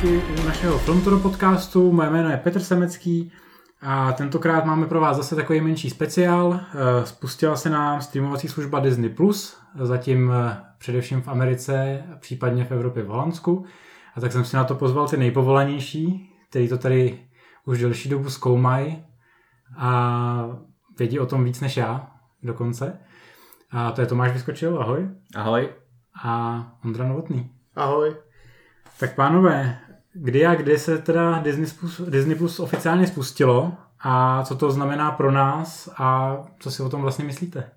zpátky u našeho Filmtoro podcastu. Moje jméno je Petr Semecký a tentokrát máme pro vás zase takový menší speciál. Eh, spustila se nám streamovací služba Disney+, zatím eh, především v Americe, případně v Evropě v Holandsku. A tak jsem si na to pozval ty nejpovolanější, kteří to tady už delší dobu zkoumají a vědí o tom víc než já dokonce. A to je Tomáš Vyskočil, ahoj. Ahoj. A Ondra Novotný. Ahoj. Tak pánové, kdy a kdy se teda Disney Plus, Disney Plus oficiálně spustilo a co to znamená pro nás a co si o tom vlastně myslíte?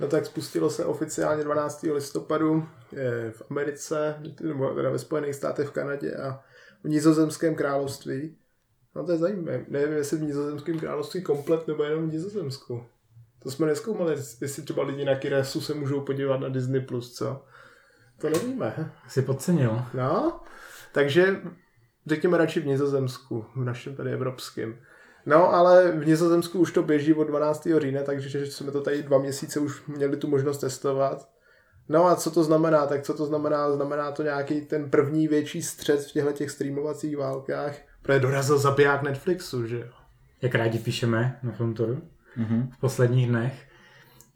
No tak spustilo se oficiálně 12. listopadu v Americe, nebo teda ve Spojených státech v Kanadě a v Nizozemském království. No to je zajímavé. Nevím, jestli v Nizozemském království komplet nebo jenom v Nizozemsku. To jsme neskoumali, jestli třeba lidi na Kiresu se můžou podívat na Disney+, Plus, co? To nevíme. Jsi podcenil. No, takže řekněme radši v Nizozemsku, v našem tady evropském. No, ale v Nizozemsku už to běží od 12. října, takže jsme to tady dva měsíce už měli tu možnost testovat. No a co to znamená? Tak co to znamená? Znamená to nějaký ten první větší střed v těchto těch streamovacích válkách, protože dorazil zabiják Netflixu, že jo? Jak rádi píšeme na Filmtoru mm-hmm. v posledních dnech.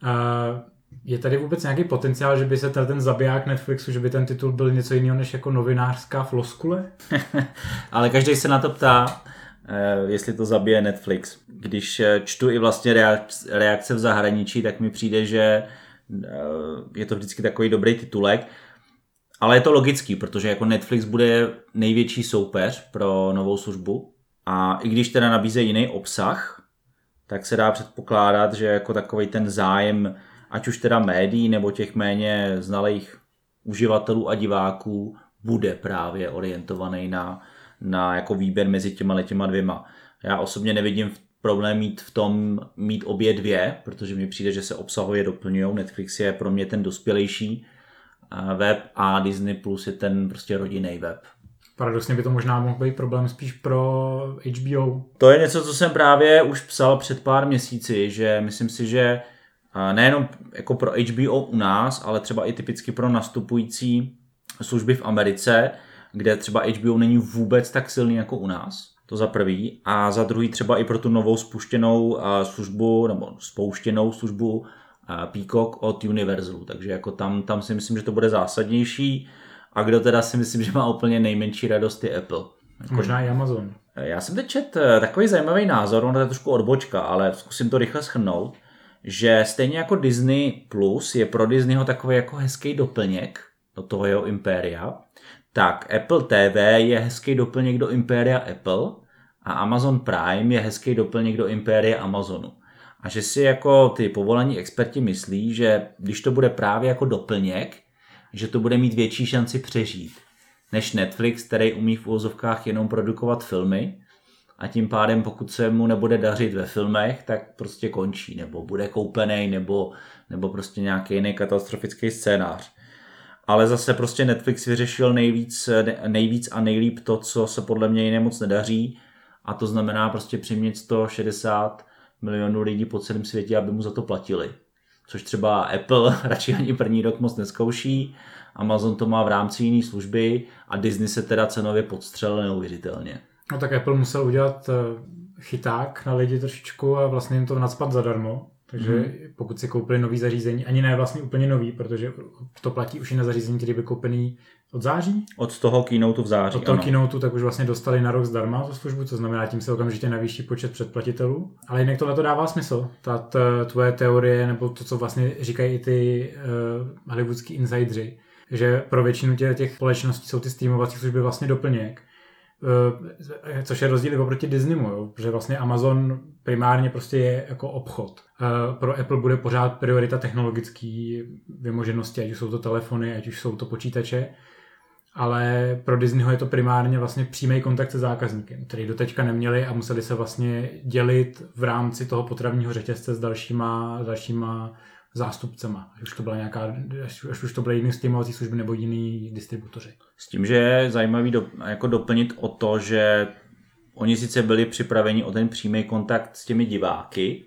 Uh, je tady vůbec nějaký potenciál, že by se ten zabiják Netflixu, že by ten titul byl něco jiného než jako novinářská floskule? Ale každý se na to ptá, eh, jestli to zabije Netflix. Když eh, čtu i vlastně reakce v zahraničí, tak mi přijde, že eh, je to vždycky takový dobrý titulek. Ale je to logický, protože jako Netflix bude největší soupeř pro novou službu a i když teda nabízejí jiný obsah, tak se dá předpokládat, že jako takový ten zájem ať už teda médií nebo těch méně znalých uživatelů a diváků bude právě orientovaný na, na jako výběr mezi těma těma dvěma. Já osobně nevidím problém mít v tom mít obě dvě, protože mi přijde, že se obsahově doplňují. Netflix je pro mě ten dospělejší web a Disney Plus je ten prostě rodinný web. Paradoxně by to možná mohl být problém spíš pro HBO. To je něco, co jsem právě už psal před pár měsíci, že myslím si, že nejenom jako pro HBO u nás, ale třeba i typicky pro nastupující služby v Americe, kde třeba HBO není vůbec tak silný jako u nás. To za prvý. A za druhý třeba i pro tu novou spuštěnou službu, nebo spouštěnou službu Peacock od Universalu. Takže jako tam, tam si myslím, že to bude zásadnější. A kdo teda si myslím, že má úplně nejmenší radost je Apple. Jako, Možná i Amazon. Já jsem teď čet eh, takový zajímavý názor, on je trošku odbočka, ale zkusím to rychle schrnout že stejně jako Disney Plus je pro Disneyho takový jako hezký doplněk do toho jeho impéria, tak Apple TV je hezký doplněk do impéria Apple a Amazon Prime je hezký doplněk do impéria Amazonu. A že si jako ty povolaní experti myslí, že když to bude právě jako doplněk, že to bude mít větší šanci přežít než Netflix, který umí v úvozovkách jenom produkovat filmy a tím pádem pokud se mu nebude dařit ve filmech, tak prostě končí, nebo bude koupený, nebo, nebo prostě nějaký jiný katastrofický scénář. Ale zase prostě Netflix vyřešil nejvíc, nejvíc a nejlíp to, co se podle mě jiné moc nedaří a to znamená prostě přimět 160 milionů lidí po celém světě, aby mu za to platili. Což třeba Apple radši ani první rok moc neskouší, Amazon to má v rámci jiné služby a Disney se teda cenově podstřelil neuvěřitelně. No tak Apple musel udělat eh, chyták na lidi trošičku a vlastně jim to nadspat zadarmo. Takže mm-hmm. pokud si koupili nový zařízení, ani ne vlastně úplně nový, protože to platí už i na zařízení, který by koupený od září. Od toho keynote v září. Od toho ano. keynote tak už vlastně dostali na rok zdarma tu službu, co znamená, tím se okamžitě navýší počet předplatitelů. Ale jinak tohle to dává smysl. Ta tvoje teorie, nebo to, co vlastně říkají i ty uh, hollywoodský insidři, že pro většinu těch, těch společností jsou ty streamovací služby vlastně doplněk což je rozdíl oproti Disneymu, jo? protože vlastně Amazon primárně prostě je jako obchod. Eh, pro Apple bude pořád priorita technologické vymoženosti, ať už jsou to telefony, ať už jsou to počítače, ale pro Disneyho je to primárně vlastně přímý kontakt se zákazníkem, který doteďka neměli a museli se vlastně dělit v rámci toho potravního řetězce s dalšíma, dalšíma zástupcema, až už to byla nějaká, až, až už to byly jiný streamovací služby nebo jiný distributoři. S tím, že je zajímavý do, jako doplnit o to, že oni sice byli připraveni o ten přímý kontakt s těmi diváky,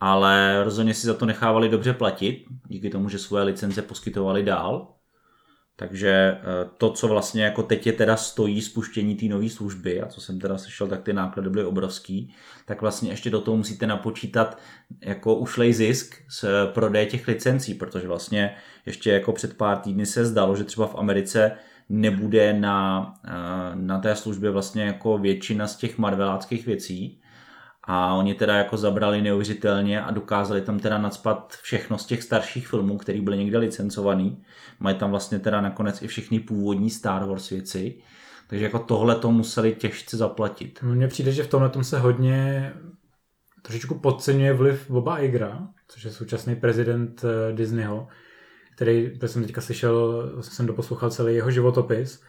ale rozhodně si za to nechávali dobře platit, díky tomu, že svoje licence poskytovali dál. Takže eh, to, co vlastně jako teď je teda stojí spuštění té nové služby, a co jsem teda slyšel, tak ty náklady byly obrovský, tak vlastně ještě do toho musíte napočítat jako ušlej zisk z prodeje těch licencí, protože vlastně ještě jako před pár týdny se zdalo, že třeba v Americe nebude na, eh, na té službě vlastně jako většina z těch marveláckých věcí, a oni teda jako zabrali neuvěřitelně a dokázali tam teda nadspat všechno z těch starších filmů, které byly někde licencovaný. Mají tam vlastně teda nakonec i všechny původní Star Wars věci. Takže jako tohle to museli těžce zaplatit. Mně přijde, že v tomhle tom se hodně trošičku podceňuje vliv Boba Igra, což je současný prezident eh, Disneyho, který, jsem teďka slyšel, jsem doposlouchal celý jeho životopis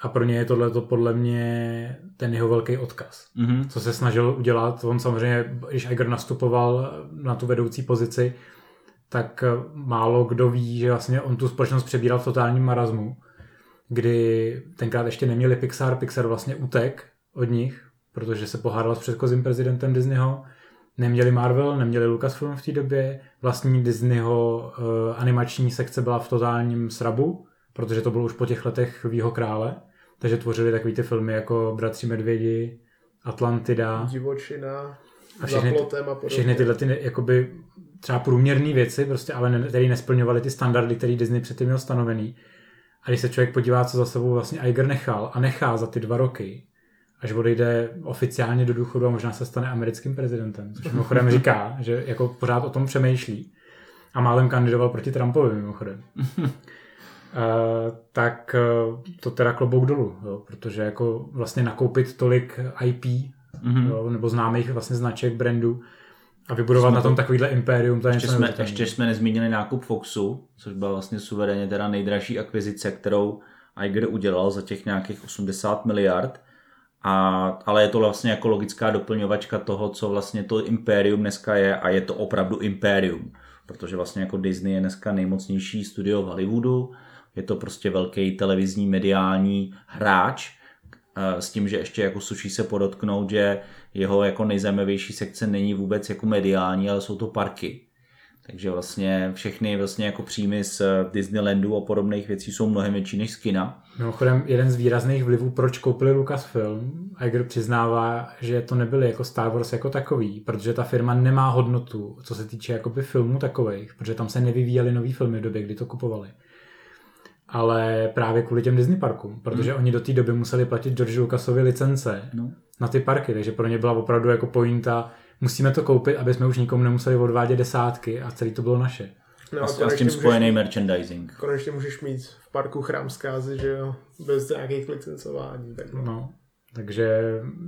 a pro ně je tohle to podle mě ten jeho velký odkaz. Mm-hmm. Co se snažil udělat, on samozřejmě, když Iger nastupoval na tu vedoucí pozici, tak málo kdo ví, že vlastně on tu společnost přebíral v totálním marazmu, kdy tenkrát ještě neměli Pixar, Pixar vlastně utek od nich, protože se pohádal s předchozím prezidentem Disneyho, neměli Marvel, neměli Lucasfilm v té době, vlastní Disneyho uh, animační sekce byla v totálním srabu, protože to bylo už po těch letech Výho krále, takže tvořili takový ty filmy jako Bratři medvědi, Atlantida. Divočina, a všechny, a všechny tyhle ty, jakoby, třeba průměrné věci, prostě, ale ne, které nesplňovaly ty standardy, které Disney předtím měl stanovený. A když se člověk podívá, co za sebou vlastně Iger nechal a nechá za ty dva roky, až odejde oficiálně do důchodu a možná se stane americkým prezidentem, což mimochodem říká, že jako pořád o tom přemýšlí. A málem kandidoval proti Trumpovi mimochodem. tak uh, to teda klobouk dolů, jo, protože jako vlastně nakoupit tolik IP mm-hmm. jo, nebo známých vlastně značek brandů a vybudovat jsme na tom to, takovýhle impérium, to je ještě jsme, ještě jsme nezmínili nákup Foxu, což byla vlastně suverénně teda nejdražší akvizice, kterou Iger udělal za těch nějakých 80 miliard. A, ale je to vlastně jako logická doplňovačka toho, co vlastně to impérium dneska je a je to opravdu impérium. Protože vlastně jako Disney je dneska nejmocnější studio v Hollywoodu, je to prostě velký televizní mediální hráč, eh, s tím, že ještě jako sluší se podotknout, že jeho jako nejzajímavější sekce není vůbec jako mediální, ale jsou to parky. Takže vlastně všechny vlastně jako příjmy z Disneylandu a podobných věcí jsou mnohem větší než z kina. Mimochodem, jeden z výrazných vlivů, proč koupili Lucasfilm, Iger přiznává, že to nebyly jako Star Wars jako takový, protože ta firma nemá hodnotu, co se týče jakoby filmů takových, protože tam se nevyvíjely nový filmy v době, kdy to kupovali ale právě kvůli těm Disney parkům, protože hmm. oni do té doby museli platit George Lucasovi licence no. na ty parky, takže pro ně byla opravdu jako pointa, musíme to koupit, aby jsme už nikomu nemuseli odvádět desátky a celý to bylo naše. No, a, a s tím spojený merchandising. Konečně můžeš mít v parku chrám zkázy, že jo, bez nějakých licencování. Tak no. no. Takže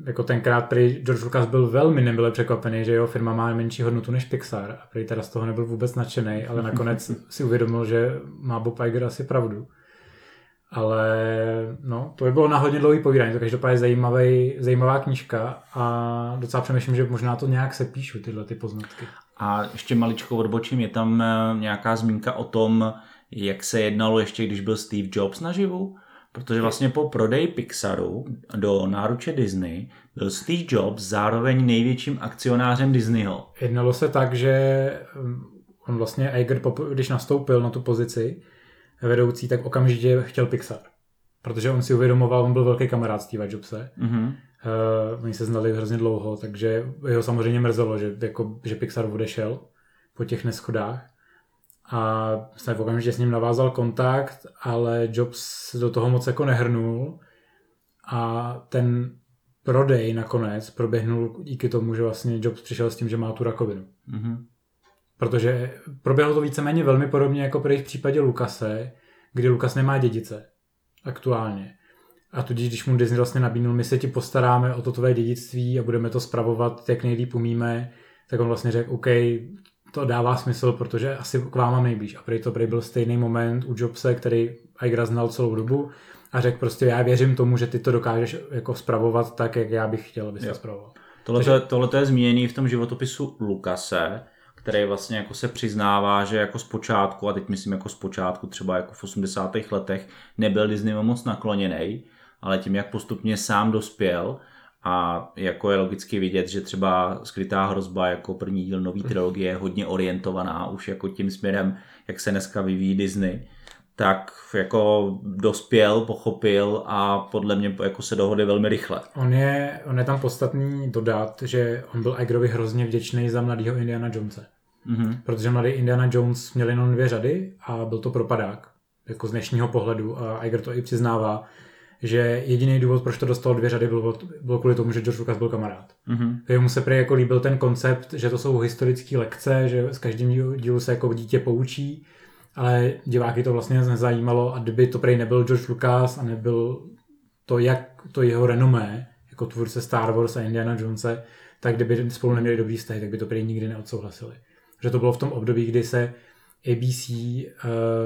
jako tenkrát prý George Lucas byl velmi nebyle překvapený, že jeho firma má menší hodnotu než Pixar a prý teda z toho nebyl vůbec nadšený, ale nakonec si uvědomil, že má Bob Iger asi pravdu. Ale no, to by bylo na hodně dlouhý povídání, to každopádně zajímavý, zajímavá knížka a docela přemýšlím, že možná to nějak se píšu, tyhle ty poznatky. A ještě maličko odbočím, je tam eh, nějaká zmínka o tom, jak se jednalo ještě, když byl Steve Jobs naživu? Protože vlastně po prodeji Pixaru do náruče Disney byl Steve Jobs zároveň největším akcionářem Disneyho. Jednalo se tak, že um, on vlastně Iger, když nastoupil na tu pozici vedoucí, tak okamžitě chtěl Pixar. Protože on si uvědomoval, on byl velký kamarád Steve Jobse. Mm-hmm. Uh, oni se znali hrozně dlouho, takže jeho samozřejmě mrzelo, že, jako, že Pixar odešel po těch neschodách a jsem v okamžitě s ním navázal kontakt, ale Jobs do toho moc jako nehrnul a ten prodej nakonec proběhnul díky tomu, že vlastně Jobs přišel s tím, že má tu rakovinu. Mm-hmm. Protože proběhlo to víceméně velmi podobně jako v případě Lukase, kdy Lukas nemá dědice aktuálně. A tudíž, když mu Disney vlastně nabídnul, my se ti postaráme o to tvé dědictví a budeme to spravovat, jak nejlíp umíme, tak on vlastně řekl, OK, to dává smysl, protože asi k vám mám nejblíž. A prý to prý byl stejný moment u Jobse, který Igra znal celou dobu a řekl prostě, já věřím tomu, že ty to dokážeš jako spravovat tak, jak já bych chtěl, abys to spravoval. Tohle, Takže... tohle je zmíněný v tom životopisu Lukase, který vlastně jako se přiznává, že jako zpočátku, a teď myslím jako zpočátku třeba jako v 80. letech, nebyl Disney moc nakloněný, ale tím, jak postupně sám dospěl, a jako je logicky vidět, že třeba Skrytá hrozba jako první díl nový trilogie je hodně orientovaná už jako tím směrem, jak se dneska vyvíjí Disney, tak jako dospěl, pochopil a podle mě jako se dohodli velmi rychle. On je, on je tam podstatný dodat, že on byl Igerovi hrozně vděčný za mladého Indiana Jonese. Mm-hmm. Protože mladý Indiana Jones měl jenom dvě řady a byl to propadák, jako z dnešního pohledu a Iger to i přiznává, že jediný důvod, proč to dostal dvě řady, byl, byl kvůli tomu, že George Lucas byl kamarád. Mm-hmm. Mu se prý jako líbil ten koncept, že to jsou historické lekce, že s každým dílu se jako dítě poučí, ale diváky to vlastně nezajímalo a kdyby to prej nebyl George Lucas a nebyl to, jak to jeho renomé, jako tvůrce Star Wars a Indiana Jonese, tak kdyby spolu neměli dobrý vztah, tak by to prý nikdy neodsouhlasili. Že to bylo v tom období, kdy se ABC uh,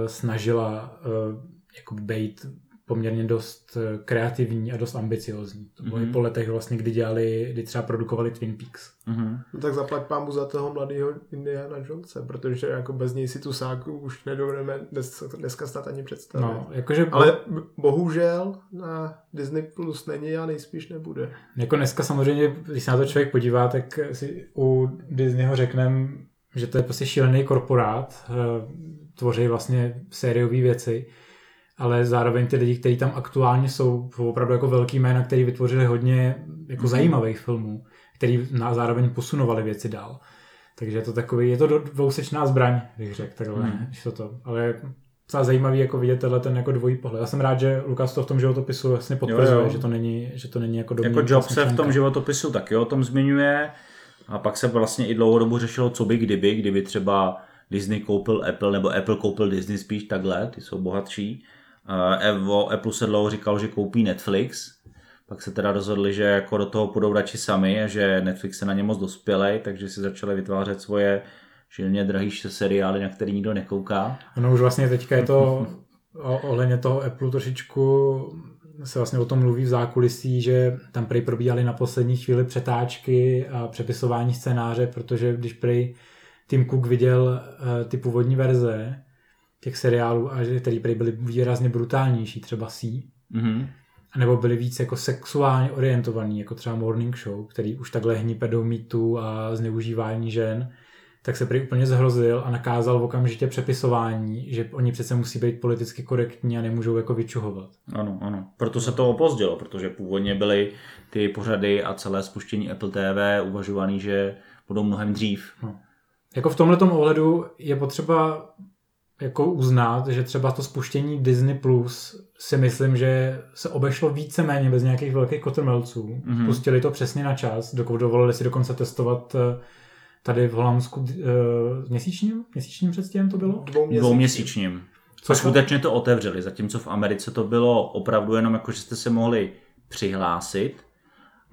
snažila uh, jako být poměrně dost eh, kreativní a dost ambiciozní. To bylo mm-hmm. i po letech vlastně, kdy dělali, kdy třeba produkovali Twin Peaks. Mm-hmm. No tak zaplať pámu za toho mladého Indiana Jonese, protože jako bez něj si tu sáku už nedovedeme dnes, dneska snad ani představit. No, jakože... Ale bohužel na Disney Plus není a nejspíš nebude. Jako dneska samozřejmě, když se na to člověk podívá, tak si u Disneyho řekneme, že to je prostě šílený korporát, eh, tvoří vlastně sériové věci, ale zároveň ty lidi, kteří tam aktuálně jsou, jsou opravdu jako velký jména, který vytvořili hodně jako mm-hmm. zajímavých filmů, který na, zároveň posunovali věci dál. Takže je to takový, je to dvousečná zbraň, bych řekl takhle, mm. to to. Ale docela zajímavý jako vidět tenhle ten jako dvojí pohled. Já jsem rád, že Lukas to v tom životopisu vlastně potvrzuje, jo, jo. že to není, že to není jako Jako Job se v tom životopisu taky o tom zmiňuje a pak se vlastně i dlouho dobu řešilo, co by kdyby, kdyby třeba Disney koupil Apple, nebo Apple koupil Disney spíš takhle, ty jsou bohatší. Apple se dlouho říkal, že koupí Netflix, pak se teda rozhodli, že jako do toho půjdou radši sami že Netflix se na ně moc dospělej, takže si začali vytvářet svoje šilně drahý seriály, na který nikdo nekouká. Ano, už vlastně teďka je to ohledně toho Apple trošičku se vlastně o tom mluví v zákulisí, že tam prej probíhaly na poslední chvíli přetáčky a přepisování scénáře, protože když prej Tim Cook viděl uh, ty původní verze těch seriálů, a že který byly výrazně brutálnější, třeba C, mm-hmm. nebo byly víc jako sexuálně orientovaný, jako třeba Morning Show, který už takhle hnípe do mýtu a zneužívání žen, tak se prý úplně zhrozil a nakázal okamžitě přepisování, že oni přece musí být politicky korektní a nemůžou jako vyčuhovat. Ano, ano. Proto se to opozdilo, protože původně byly ty pořady a celé spuštění Apple TV uvažovaný, že budou mnohem dřív. No. Jako v tomhle ohledu je potřeba jako uznat, že třeba to spuštění Disney Plus si myslím, že se obešlo víceméně bez nějakých velkých kotrmelců. Mm-hmm. Pustili to přesně na čas, dokud dovolili si dokonce testovat eh, tady v Holandsku uh, měsíčním? Měsíčním předstihem to bylo? Dvouměsíčním. Dvouměsíčním. Co skutečně to otevřeli, zatímco v Americe to bylo opravdu jenom jako, že jste se mohli přihlásit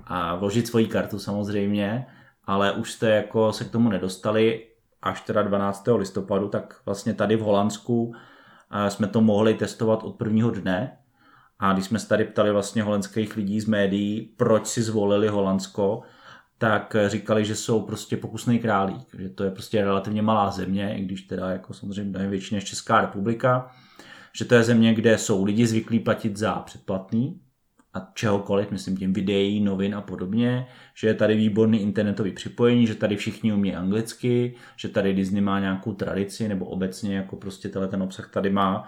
a vložit svoji kartu samozřejmě, ale už jste jako se k tomu nedostali až teda 12. listopadu, tak vlastně tady v Holandsku eh, jsme to mohli testovat od prvního dne. A když jsme se tady ptali vlastně holandských lidí z médií, proč si zvolili Holandsko, tak říkali, že jsou prostě pokusný králík, že to je prostě relativně malá země, i když teda jako samozřejmě většině než Česká republika, že to je země, kde jsou lidi zvyklí platit za předplatný a čehokoliv, myslím tím videí, novin a podobně, že je tady výborný internetový připojení, že tady všichni umí anglicky, že tady Disney má nějakou tradici, nebo obecně jako prostě tenhle ten obsah tady má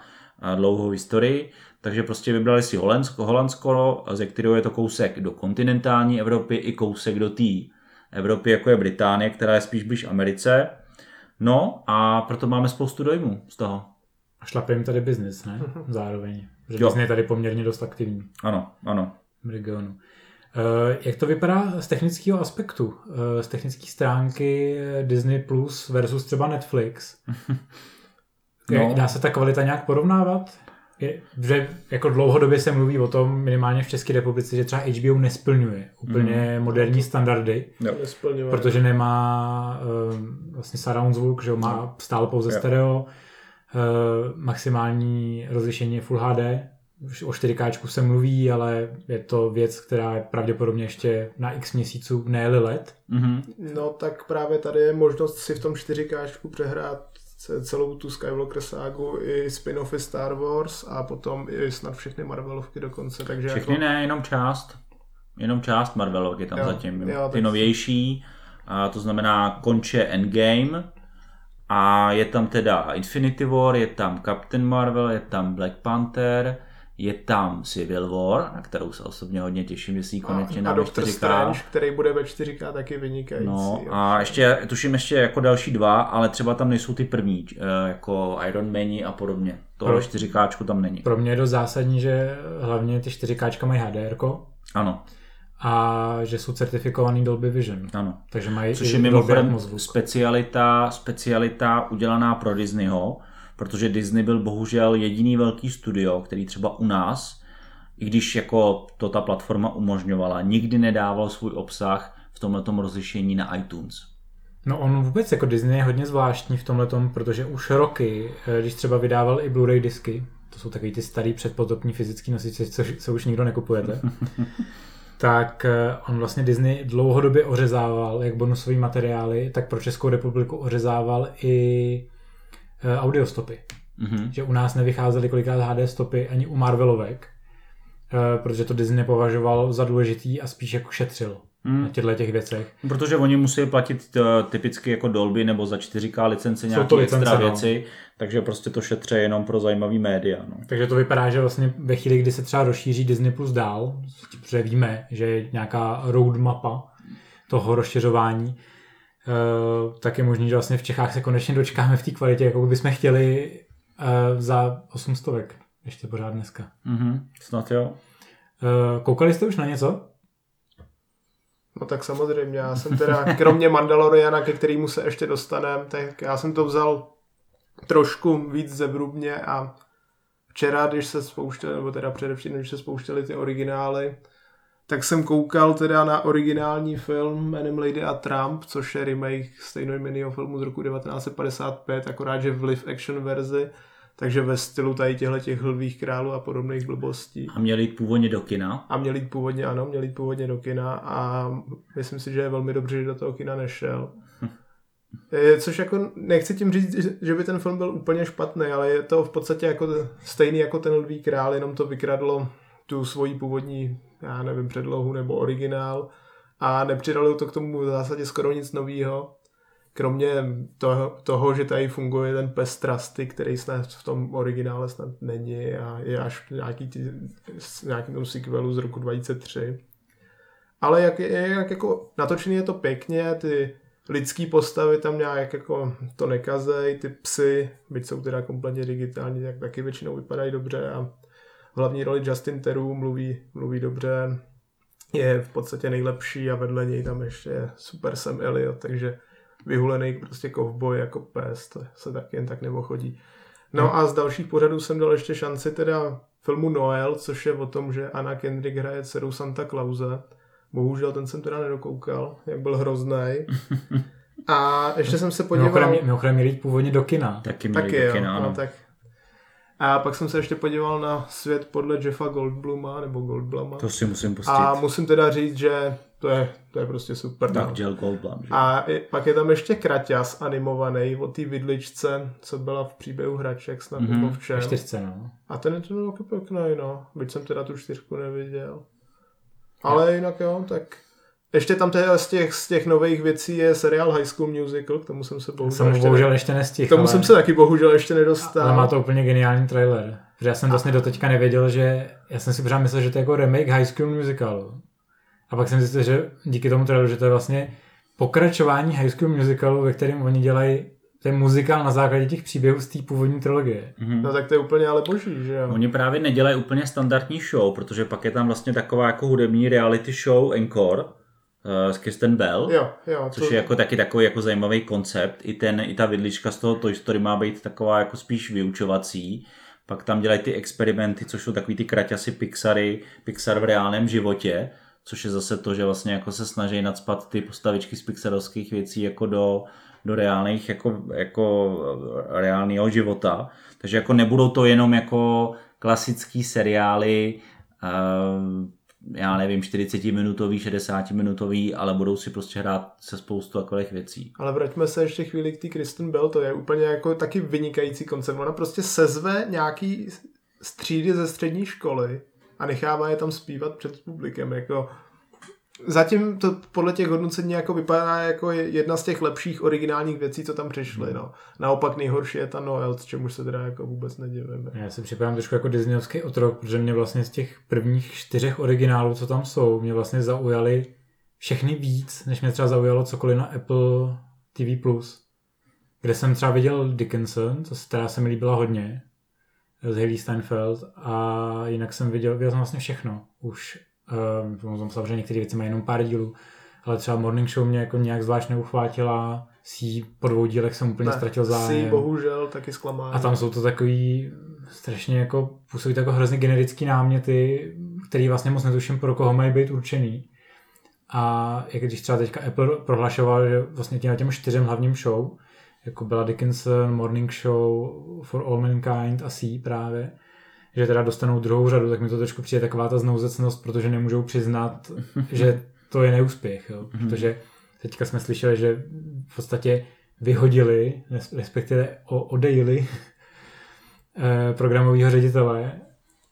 dlouhou historii, takže prostě vybrali si Holandsko, Holandsko, ze kterého je to kousek do kontinentální Evropy i kousek do té Evropy, jako je Británie, která je spíš blíž Americe. No a proto máme spoustu dojmů z toho. A šlape jim tady biznis, ne? Zároveň. Že jo. Disney je tady poměrně dost aktivní. Ano, ano. V regionu. Uh, jak to vypadá z technického aspektu, uh, z technické stránky Disney Plus versus třeba Netflix? no. Dá se ta kvalita nějak porovnávat? Je, že jako dlouhodobě se mluví o tom, minimálně v České republice, že třeba HBO nesplňuje úplně mm. moderní standardy, no, protože nemá uh, vlastně surround zvuk, že má no. stále pouze jo. stereo, uh, maximální rozlišení Full HD, už o 4K se mluví, ale je to věc, která je pravděpodobně ještě na x měsíců, ne let. Mm-hmm. No tak právě tady je možnost si v tom 4K přehrát celou tu Skywalker ságu i spin-offy Star Wars a potom i snad všechny Marvelovky dokonce. Takže všechny jako... ne, jenom část. Jenom část Marvelovky tam jo, zatím. Jo, ty tak... novější, a to znamená konče Endgame A je tam teda Infinity War, je tam Captain Marvel, je tam Black Panther, je tam Civil War, na kterou se osobně hodně těším, že si ji konečně a, na a Doctor 4K. Strange, který bude ve 4K taky vynikající. No jo. a ještě, tuším ještě jako další dva, ale třeba tam nejsou ty první, eh, jako Iron Man a podobně. Tohle Pro- 4K tam není. Pro mě je dost zásadní, že hlavně ty 4K mají HDR Ano, a že jsou certifikovaný Dolby Vision. ano. Takže mají Což je mimochodem specialita, specialita udělaná pro Disneyho, protože Disney byl bohužel jediný velký studio, který třeba u nás, i když jako to ta platforma umožňovala, nikdy nedával svůj obsah v tomhletom rozlišení na iTunes. No on vůbec jako Disney je hodně zvláštní v tomhle protože už roky, eh, když třeba vydával i Blu-ray disky, to jsou takový ty starý předpotopní fyzický nosiče, co, co už nikdo nekupujete, tak eh, on vlastně Disney dlouhodobě ořezával jak bonusové materiály, tak pro Českou republiku ořezával i eh, audiostopy. Mhm. Že u nás nevycházely kolikrát HD stopy ani u Marvelovek, eh, protože to Disney považoval za důležitý a spíš jako šetřil Hmm. na těchto těch věcech. Protože oni musí platit typicky jako Dolby nebo za 4K licence nějaké licence, extra no. věci, takže prostě to šetře jenom pro zajímavý média. No. Takže to vypadá, že vlastně ve chvíli, kdy se třeba rozšíří Disney Plus dál, protože víme, že je nějaká roadmapa toho rozšiřování, eh, tak je možný, že vlastně v Čechách se konečně dočkáme v té kvalitě, jako bychom chtěli eh, za 800 ještě pořád dneska. Mhm. Snad jo. Eh, Koukali jste už na něco? No tak samozřejmě, já jsem teda, kromě Mandaloriana, ke kterému se ještě dostanem, tak já jsem to vzal trošku víc zevrubně a včera, když se spouštěli, nebo teda především, když se spouštěli ty originály, tak jsem koukal teda na originální film jménem Lady a Trump, což je remake stejnojmenného filmu z roku 1955, akorát, že v live action verzi, takže ve stylu tady těchto těch hlvých králů a podobných blbostí. A měli jít původně do kina. A měl jít původně, ano, měl jít původně do kina a myslím si, že je velmi dobře, že do toho kina nešel. Eh, Což jako nechci tím říct, že- by ten film byl úplně špatný, ale je to v podstatě jako stejný jako ten Lví král, jenom to vykradlo tu svoji původní, já nevím, předlohu nebo originál a nepřidalo to k tomu v zásadě skoro nic nového. Kromě toho, toho, že tady funguje ten pestrasty, který snad v tom originále snad není a je až v nějaký, nějakým tom sequelu z roku 2003. Ale jak, jak jako natočený je to pěkně, ty lidský postavy tam nějak jako to nekazej, ty psy, byť jsou teda kompletně digitální, tak taky většinou vypadají dobře a v hlavní roli Justin Theroux mluví, mluví dobře, je v podstatě nejlepší a vedle něj tam ještě je super Sam Elliot, takže vyhulený prostě kovboj jako pes, to se tak jen tak neochodí. No a z dalších pořadů jsem dal ještě šanci teda filmu Noel, což je o tom, že Anna Kendrick hraje dceru Santa Clause. Bohužel ten jsem teda nedokoukal, jak byl hrozný. A ještě jsem se podíval... Mimochodem, mimochodem měli jít původně do kina. Taky měli Taky do jo, kina, no, ano. tak. A pak jsem se ještě podíval na svět podle Jeffa Goldbluma, nebo Goldbluma. To si musím pustit. A musím teda říct, že to je, to je prostě super. no. Tak Jill Goldblum. Že? A je, pak je tam ještě kraťas animovaný o té vidličce, co byla v příběhu hraček snad Mhm, mm-hmm. nebo v čem. Čtyřce, no. A ten je to taky pěkný, no. Byť jsem teda tu čtyřku neviděl. Ale jinak jo, tak... Ještě tam teda z těch, z těch nových věcí je seriál High School Musical, k tomu jsem se bohužel, Jsem ještě, bohužel ne... ještě nestihl. k tomu ale- jsem se taky bohužel ještě nedostal. Ale má to úplně geniální trailer. Protože já jsem vlastně doteďka nevěděl, že... Já jsem si pořád myslel, že to je jako remake High School Musicalu. A pak jsem zjistil, že díky tomu traileru, že to je vlastně pokračování High School Musicalu, ve kterém oni dělají ten muzikál na základě těch příběhů z té původní trilogie. Mhm. No tak to je úplně ale boží, že jo. Oni právě nedělají úplně standardní show, protože pak je tam vlastně taková jako hudební reality show Encore uh, s Kristen Bell. Jo, jo. Což je jako taky takový jako zajímavý koncept. I, ten, I ta vidlička z toho Toy Story má být taková jako spíš vyučovací. Pak tam dělají ty experimenty, což jsou takový ty kraťasy Pixary, Pixar v reálném životě, což je zase to, že vlastně jako se snaží nadspat ty postavičky z pixarovských věcí jako do, do reálných, jako, jako reálného života. Takže jako nebudou to jenom jako klasický seriály, uh, já nevím, 40 minutový, 60 minutový, ale budou si prostě hrát se spoustu takových věcí. Ale vraťme se ještě chvíli k té Kristen Bell, to je úplně jako taky vynikající koncept. Ona prostě sezve nějaký střídy ze střední školy a nechává je tam zpívat před publikem. Jako zatím to podle těch hodnocení jako vypadá jako jedna z těch lepších originálních věcí, co tam přišly. No. Naopak nejhorší je ta Noel, čemu se teda jako vůbec nedivíme. Já si připadám trošku jako Disneyovský otrok, protože mě vlastně z těch prvních čtyřech originálů, co tam jsou, mě vlastně zaujaly všechny víc, než mě třeba zaujalo cokoliv na Apple TV+. Kde jsem třeba viděl Dickinson, co která se mi líbila hodně, z Haley Steinfeld a jinak jsem viděl, viděl jsem vlastně všechno. Už um, samozřejmě některé věci mají jenom pár dílů, ale třeba Morning Show mě jako nějak zvlášť neuchvátila, si po dvou dílech jsem úplně ne, ztratil zájem. Si bohužel taky zklamání. A tam jsou to takový strašně jako, působí jako hrozně generický náměty, který vlastně moc netuším, pro koho mají být určený. A jak když třeba teďka Apple prohlašoval, že vlastně těm, těm čtyřem hlavním show, jako byla Dickinson, Morning Show, For All Mankind a C právě, že teda dostanou druhou řadu, tak mi to trošku přijde taková ta znouzecnost, protože nemůžou přiznat, že to je neúspěch, jo? Mhm. protože teďka jsme slyšeli, že v podstatě vyhodili, respektive odejili eh, programového ředitele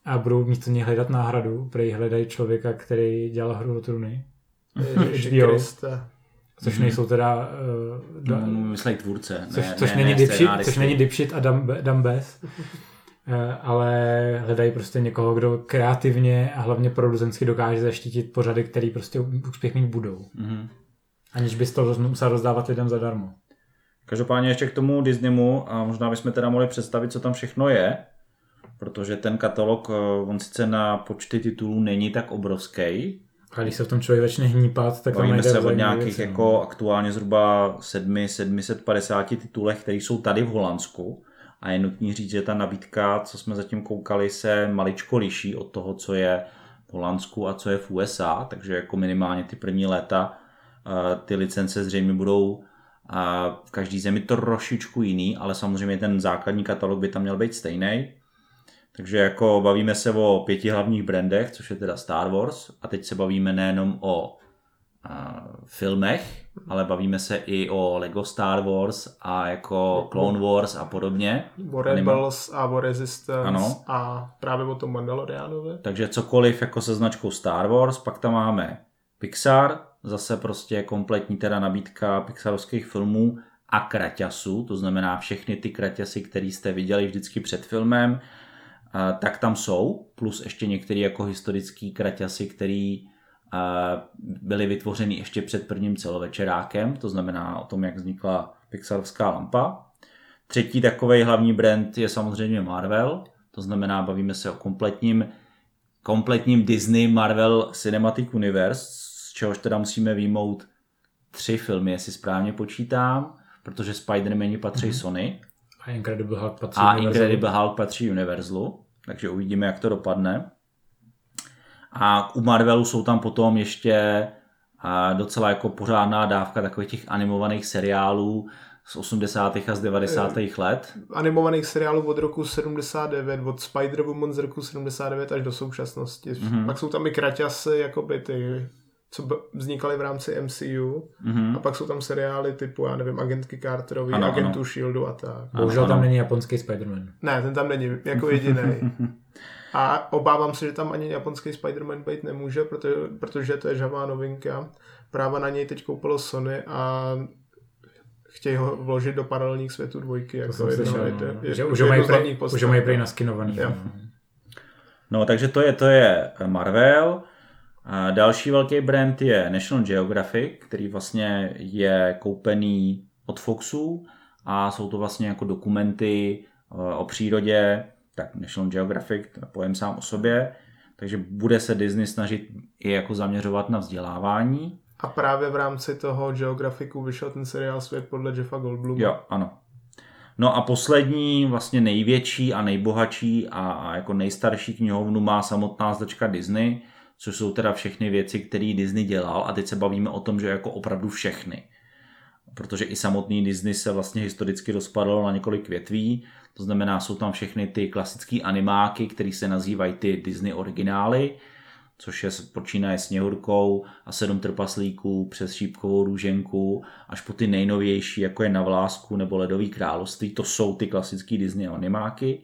a budou místo něj hledat náhradu, protože hledají člověka, který dělal hru o truny. HBO, což mhm. nejsou teda... Uh, da, no, myslej tvůrce. Což, ne, což, ne, není, ne, dipshit, což není Dipshit a Dumbes. Uh, ale hledají prostě někoho, kdo kreativně a hlavně producensky dokáže zaštítit pořady, který prostě úspěch mít budou. Mm-hmm. Aniž bys to musel rozdávat lidem zadarmo. Každopádně ještě k tomu Disneymu a možná bychom teda mohli představit, co tam všechno je, protože ten katalog, eh, on sice na počty titulů není tak obrovský, a když se v tom člověk začne hnípat, tak Bavíme se o nějakých věci, no. jako aktuálně zhruba 7, 750 titulech, které jsou tady v Holandsku. A je nutný říct, že ta nabídka, co jsme zatím koukali, se maličko liší od toho, co je v Holandsku a co je v USA, takže jako minimálně ty první léta eh, ty licence zřejmě budou eh, v každý zemi trošičku jiný, ale samozřejmě ten základní katalog by tam měl být stejný. Takže jako bavíme se o pěti hlavních brandech, což je teda Star Wars a teď se bavíme nejenom o a, filmech, ale bavíme se i o Lego Star Wars a jako Clone Wars a podobně. O Rebels a o Resistance ano. a právě o tom Mandalorianovi. Takže cokoliv jako se značkou Star Wars, pak tam máme Pixar, zase prostě kompletní teda nabídka pixarovských filmů a kraťasů, to znamená všechny ty kraťasy, které jste viděli vždycky před filmem, tak tam jsou, plus ještě některé jako historický kraťasy, který byly vytvořeny ještě před prvním celovečerákem, to znamená o tom, jak vznikla Pixarovská lampa. Třetí takový hlavní brand je samozřejmě Marvel, to znamená, bavíme se o kompletním, kompletním Disney Marvel Cinematic Universe, z čehož teda musíme výjmout tři filmy, jestli správně počítám, protože Spider-Mani patří mm-hmm. Sony. A Incredible Hulk patří A Universalu. Incredible Hulk patří Universalu, takže uvidíme, jak to dopadne. A u Marvelu jsou tam potom ještě docela jako pořádná dávka takových těch animovaných seriálů z 80. a z 90. Eh, let. Animovaných seriálů od roku 79, od Spider-Woman z roku 79 až do současnosti. Mm-hmm. Pak jsou tam i kraťasy, jakoby ty co vznikaly v rámci MCU mm-hmm. a pak jsou tam seriály typu, já nevím, Agentky Carterovi, ano, Agentu ano. SHIELDu a tak. Bohužel tam není japonský Spider-Man. Ne, ten tam není, jako jediný. a obávám se, že tam ani japonský Spider-Man být nemůže, protože, protože to je žavá novinka. Práva na něj teď koupilo Sony a chtějí ho vložit do paralelních světů dvojky. Jako to jedno, slyšel, no. je, že už ho mají, prej, už mají prej naskinovaný. No. no, takže to je, to je Marvel. A další velký brand je National Geographic, který vlastně je koupený od Foxu a jsou to vlastně jako dokumenty eh, o přírodě, tak National Geographic, to pojem sám o sobě, takže bude se Disney snažit i jako zaměřovat na vzdělávání. A právě v rámci toho Geographicu vyšel ten seriál Svět podle Jeffa Goldbluma. Jo, ano. No a poslední, vlastně největší a nejbohatší a, a jako nejstarší knihovnu má samotná značka Disney, což jsou teda všechny věci, které Disney dělal a teď se bavíme o tom, že jako opravdu všechny. Protože i samotný Disney se vlastně historicky rozpadl na několik větví, to znamená, jsou tam všechny ty klasické animáky, které se nazývají ty Disney originály, což je počínaje Sněhurkou a sedm trpaslíků přes šípkovou růženku až po ty nejnovější, jako je Na vlásku nebo Ledový království, to jsou ty klasické Disney animáky.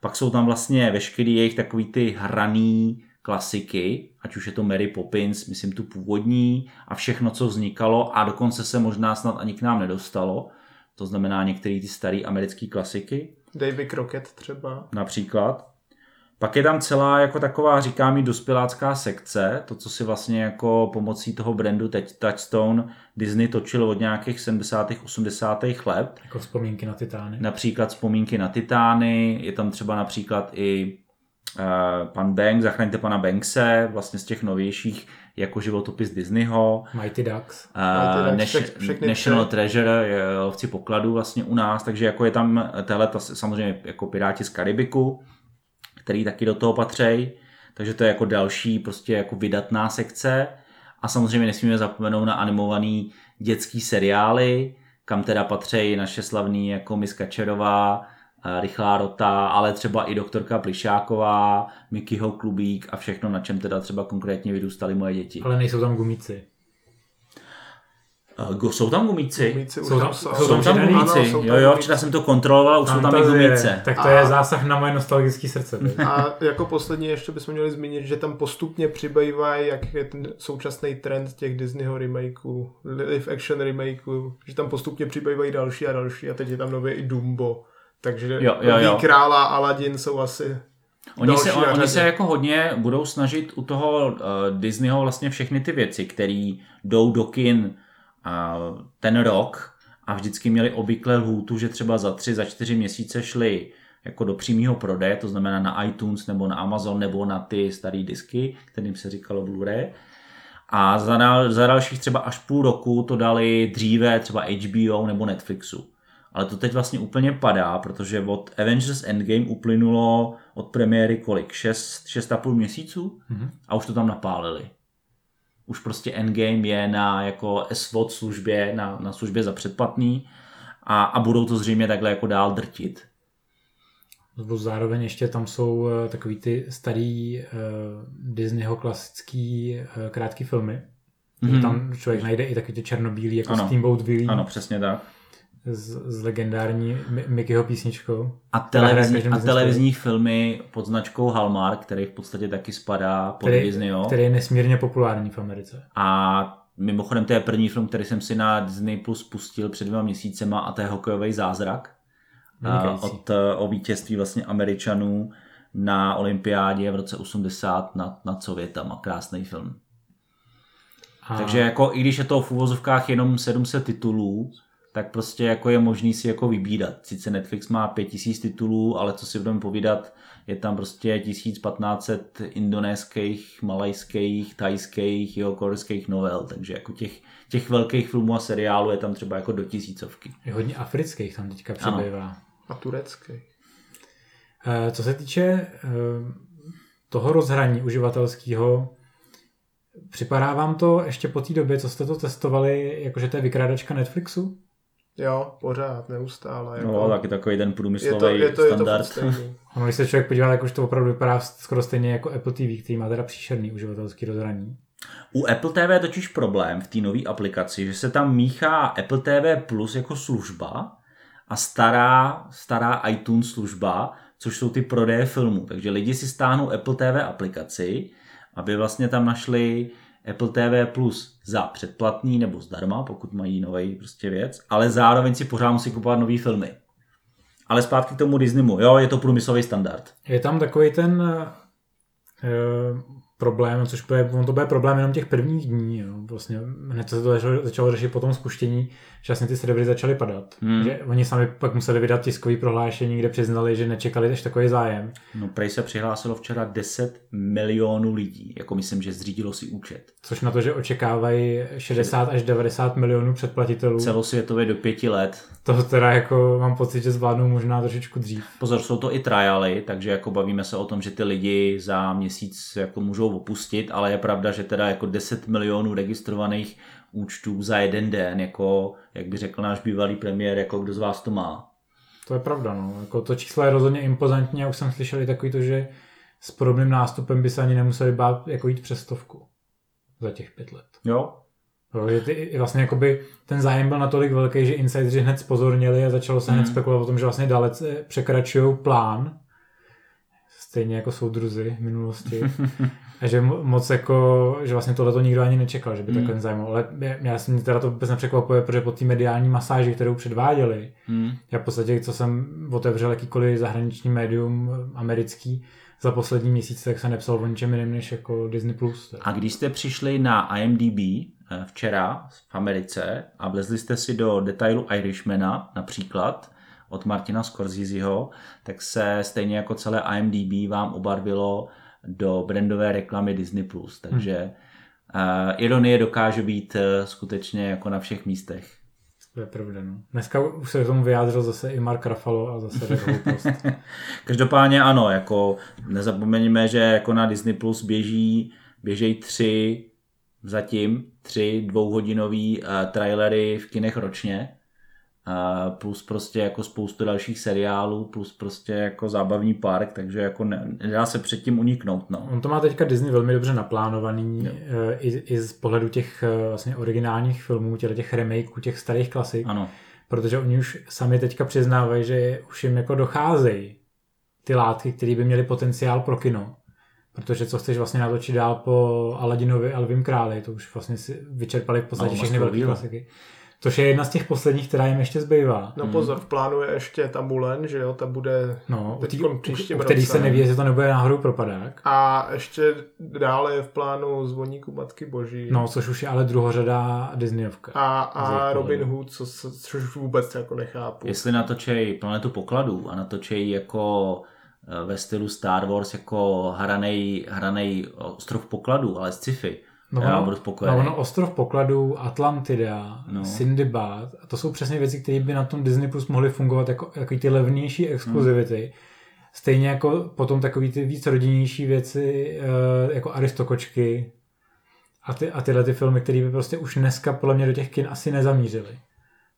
Pak jsou tam vlastně veškerý jejich takový ty hraný klasiky, ať už je to Mary Poppins, myslím tu původní a všechno, co vznikalo a dokonce se možná snad ani k nám nedostalo. To znamená některé ty staré americké klasiky. Davy Crockett třeba. Například. Pak je tam celá jako taková, říká mi, dospělácká sekce, to, co si vlastně jako pomocí toho brandu teď Touchstone Disney točil od nějakých 70. 80. let. Jako vzpomínky na Titány. Například vzpomínky na Titány, je tam třeba například i pan Banks, zachraňte pana Bankse, vlastně z těch novějších jako životopis Disneyho. Mighty Ducks. Uh, Mighty Ducks, všechny National tři. Treasure, lovci pokladů vlastně u nás, takže jako je tam tahle ta, samozřejmě jako Piráti z Karibiku, který taky do toho patří, takže to je jako další prostě jako vydatná sekce a samozřejmě nesmíme zapomenout na animovaný dětský seriály, kam teda patří naše slavný jako Miss Kačerová, eh, Rychlá rota, ale třeba i doktorka Plišáková, Mickeyho klubík a všechno, na čem teda třeba konkrétně vyrůstaly moje děti. Ale nejsou tam gumíci. Eh, Go, jsou tam gumíci? Gumíci Jsou tam- jsou. jsou Jsou tam přidaný? gumíci, Ano, jsou tam jo jo, včera jsem to kontroloval, už jsou tam i gumice. Tak to A- je zásah na moje nostalgické srdce. A jako poslední ještě bychom měli zmínit, že tam postupně přibývají, jak je ten současný trend těch Disneyho remakeů, live action remakeů, že tam postupně přibývají další a další a teď je tam nově i Dumbo. Takže Jo, jo, jo. Krála a Aladdin jsou asi Oni se, on, oni se jako hodně budou snažit u toho uh, Disneyho vlastně všechny ty věci, které jdou do kin uh, ten rok a vždycky měli obvykle lhůtu, že třeba za tři, za čtyři měsíce šli jako do přímého prodeje, to znamená na iTunes nebo na Amazon nebo na ty staré disky, kterým se říkalo Blu-ray. A za, za dalších třeba až půl roku to dali dříve třeba HBO nebo Netflixu. Ale to teď vlastně úplně padá, protože od Avengers Endgame uplynulo od premiéry kolik? 6, 6,5 měsíců? Mhm. A už to tam napálili. Už prostě Endgame je na jako SWOT službě, na, na službě za předplatný a, a budou to zřejmě takhle jako dál drtit. Nebo zároveň ještě tam jsou eh, takový ty starý uh, Disneyho klasický uh, krátký filmy. Mhm. Mm-hmm. Tam člověk najde i takový ty černobílý, jako Ano. Steamboat Willie Ano, přesně tak. S, s legendární Mi- Mickeyho písničkou. A, televizní, a televizní filmy pod značkou Hallmark, který v podstatě taky spadá pod který, Disney. Jo? který je nesmírně populární v Americe. A mimochodem to je první film, který jsem si na Disney Plus pustil před dvěma měsícema a to je hokejový zázrak. Vynikající. od, eh, o vítězství vlastně Američanů na olympiádě v roce 80 nad, nad Sovětama. Krásný film. A Takže jako i když je to v úvozovkách jenom 700 titulů, tak prostě jako je možný si jako vybírat. Sice Netflix má 5000 titulů, ale co si budeme povídat, je tam prostě 1500 indonéských, malajských, tajských, jo, korejských novel, takže jako těch, těch velkých filmů a seriálů je tam třeba jako do tisícovky. je hodně afrických tam teďka Ano. přibývá. a turecký. Eh, Co se týče eh, toho rozhraní uživatelského, připadá vám to ještě po té době, co jste to testovali, jakože to je vykrádačka Netflixu? Jo, pořád, neustále. Jako, No, taky takový ten je průmyslový to, je to, je to standard. furt stejný. Ono, když se člověk podívá, tak už to opravdu vypadá skoro stejně jako Apple TV, který má teda příšerný uživatelský rozhraní. U Apple TV je totiž problém v té nové aplikaci, že se tam míchá Apple TV Plus jako služba a stará, stará iTunes služba, což jsou ty prodeje filmů. Takže lidi si stáhnou Apple TV aplikaci, aby vlastně tam našli Apple TV Plus za předplatný nebo zdarma, pokud mají nový prostě věc, ale zároveň si pořád musí kupovat nové filmy. Ale zpátky k tomu Disneymu. Jo, je to průmyslový standard. Je tam takový ten uh, problém, což bude, on to bude problém jenom těch prvních dní. Jo. Vlastně hned se to začalo, začalo řešit po tom spuštění, že vlastně ty servery začaly padat. Hmm. Že oni sami pak museli vydat tiskový prohlášení, kde přiznali, že nečekali až takový zájem. No, prej se přihlásilo včera 10 milionů lidí. Jako myslím, že zřídilo si účet. Což na to, že očekávají 60 až 90 milionů předplatitelů, Celosvětově do pěti let. to teda jako mám pocit, že zvládnou možná trošičku dřív. Pozor, jsou to i triály, takže jako bavíme se o tom, že ty lidi za měsíc jako můžou opustit, ale je pravda, že teda jako 10 milionů registrovaných účtů za jeden den, jako jak by řekl náš bývalý premiér, jako kdo z vás to má. To je pravda, no. Jako to číslo je rozhodně impozantní a už jsem slyšel i takový to, že s podobným nástupem by se ani nemuseli bát jako jít přes stovku za těch pět let. Jo? Jo, že ty, vlastně jakoby ten zájem byl natolik velký, že insideri hned spozornili a začalo se hned Mhm. spekulovat o tom, že vlastně dalece překračují plán, stejně jako soudruzi v minulosti. A že mo- moc jako, že vlastně tohle to nikdo ani nečekal, že by Hmm. takhle zajímalo. Ale mě- já jsem teda to vůbec nepřekvapuje, protože po té mediální masáži, kterou předváděli, Hmm. já v podstatě, co jsem otevřel jakýkoliv zahraniční médium americký, za poslední měsíc, tak se nepsal o ničem jiném než jako Disney+. Plus. A když jste přišli na IMDb eh, včera v Americe a vlezli jste si do detailu Irishmana například od Martina Scorseseho, tak se stejně jako celé IMDb vám obarvilo do brandové reklamy Disney+. Plus. Takže uh, ironie dokáže být eh, skutečně jako na všech místech. To je pravda, no. Dneska už se k tomu vyjádřil zase i Mark Ruffalo a zase hloupost. Každopádně ano, jako nezapomeňme, že jako na Disney Plus běží, běží tři, zatím tři dvouhodinový uh, trailery v kinech ročně, uh, plus prostě jako spoustu dalších seriálů, plus prostě jako zábavní park, takže jako ne, nedá se předtím uniknout, no. On to má teďka Disney velmi dobře naplánovaný, eh, i, i z pohledu těch eh, vlastně originálních filmů, těch, těch remakeů, těch starých klasik, Ano, protože oni už sami teďka přiznávají, že už jim jako docházejí ty látky, které by měly potenciál pro kino. Protože co chceš vlastně natočit dál po Aladinovi a Lvím králi, to už vlastně si vyčerpali v podstatě No, všechny velké klasiky. Což je jedna z těch posledních, která jim ještě zbývá. No pozor, v plánu je ještě ta Mulen, že jo, ta bude No, u, tý, u, příštím u který roce. se neví, jestli to nebude náhodou propadák. A ještě dále je v plánu Zvoníku Matky Boží. No, což už je ale druhořada Disneyovka. A, a Robin pohledu. Hood, co, co, což vůbec jako nechápu. jestli natočej Planetu pokladů a natočej jako eh, ve stylu Star Wars jako hranej, hranej ostrov pokladů, ale z sci-fi, No, já ono, budu spokojený. no ono Ostrov pokladů, Atlantida, No. Sindbad, a to jsou přesně věci, které by na tom Disney Plus mohly fungovat jako, jako ty levnější exkluzivity. Hmm. Stejně jako potom takový ty víc rodinnější věci, eh, jako Aristokočky a, ty, a tyhle ty filmy, které by prostě už dneska podle mě do těch kin asi nezamířily.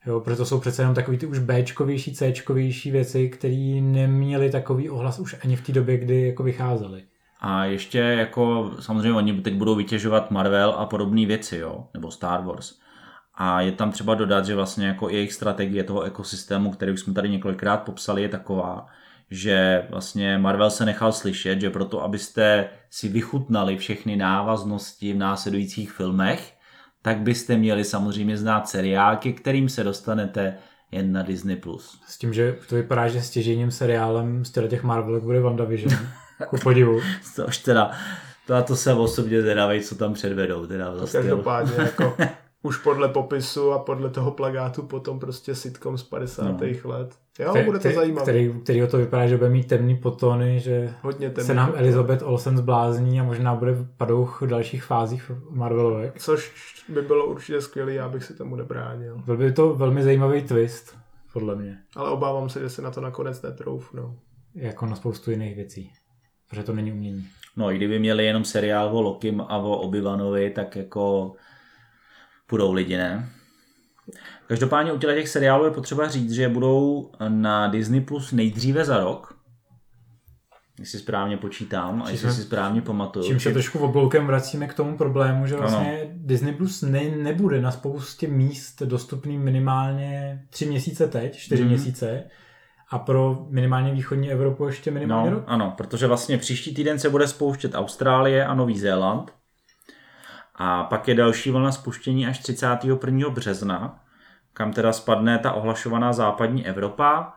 Jo, protože to jsou přece jenom takový ty už Bčkovější, Cčkovější věci, které neměly takový ohlas už ani v té době, kdy jako vycházely. A ještě jako, samozřejmě oni teď budou vytěžovat Marvel a podobné věci, jo, nebo Star Wars. A je tam třeba dodat, že vlastně jako jejich strategie toho ekosystému, který už jsme tady několikrát popsali, je taková, že vlastně Marvel se nechal slyšet, že proto, abyste si vychutnali všechny návaznosti v následujících filmech, tak byste měli samozřejmě znát seriálky, kterým se dostanete jen na Disney+. Plus. S tím, že to vypadá, že stěžejním seriálem z těch Marvelek bude WandaVision. Ku podivu. To už teda, to, a to jsem osobně zvědavý, co tam předvedou. Teda za styl. Každopádně jako už podle popisu a podle toho plagátu potom prostě sitcom z 50. No. let. Jo, Který- bude to zajímavé. Který, který to vypadá, že bude mít temný potony, že Hodně temný se nám potony. Elizabeth Olsen zblázní a možná bude padouch v dalších fázích Marvelovek. Což by bylo určitě skvělé, já bych si tomu nebránil. Byl by to velmi zajímavý twist, podle mě, Ale obávám se, že se na to nakonec netroufnou. jako na spoustu jiných věcí. Protože to není umění. No, i kdyby měli jenom seriál o Lokim a o Obi-Wanovi, tak jako půjdou lidi, ne? Každopádně u těch seriálů je potřeba říct, že budou na Disney Plus nejdříve za rok, jestli správně počítám a jestli si správně pamatuju. Čím se trošku obloukem vracíme k tomu problému, že vlastně ano. Disney Plus ne, nebude na spoustě míst dostupný minimálně tři měsíce teď, čtyři Mhm. měsíce a pro minimálně východní Evropu ještě minimálně No, rok. ano, protože vlastně příští týden se bude spouštět Austrálie a Nový Zéland. A pak je další vlna spuštění až 31. března, kam teda spadne ta ohlašovaná západní Evropa,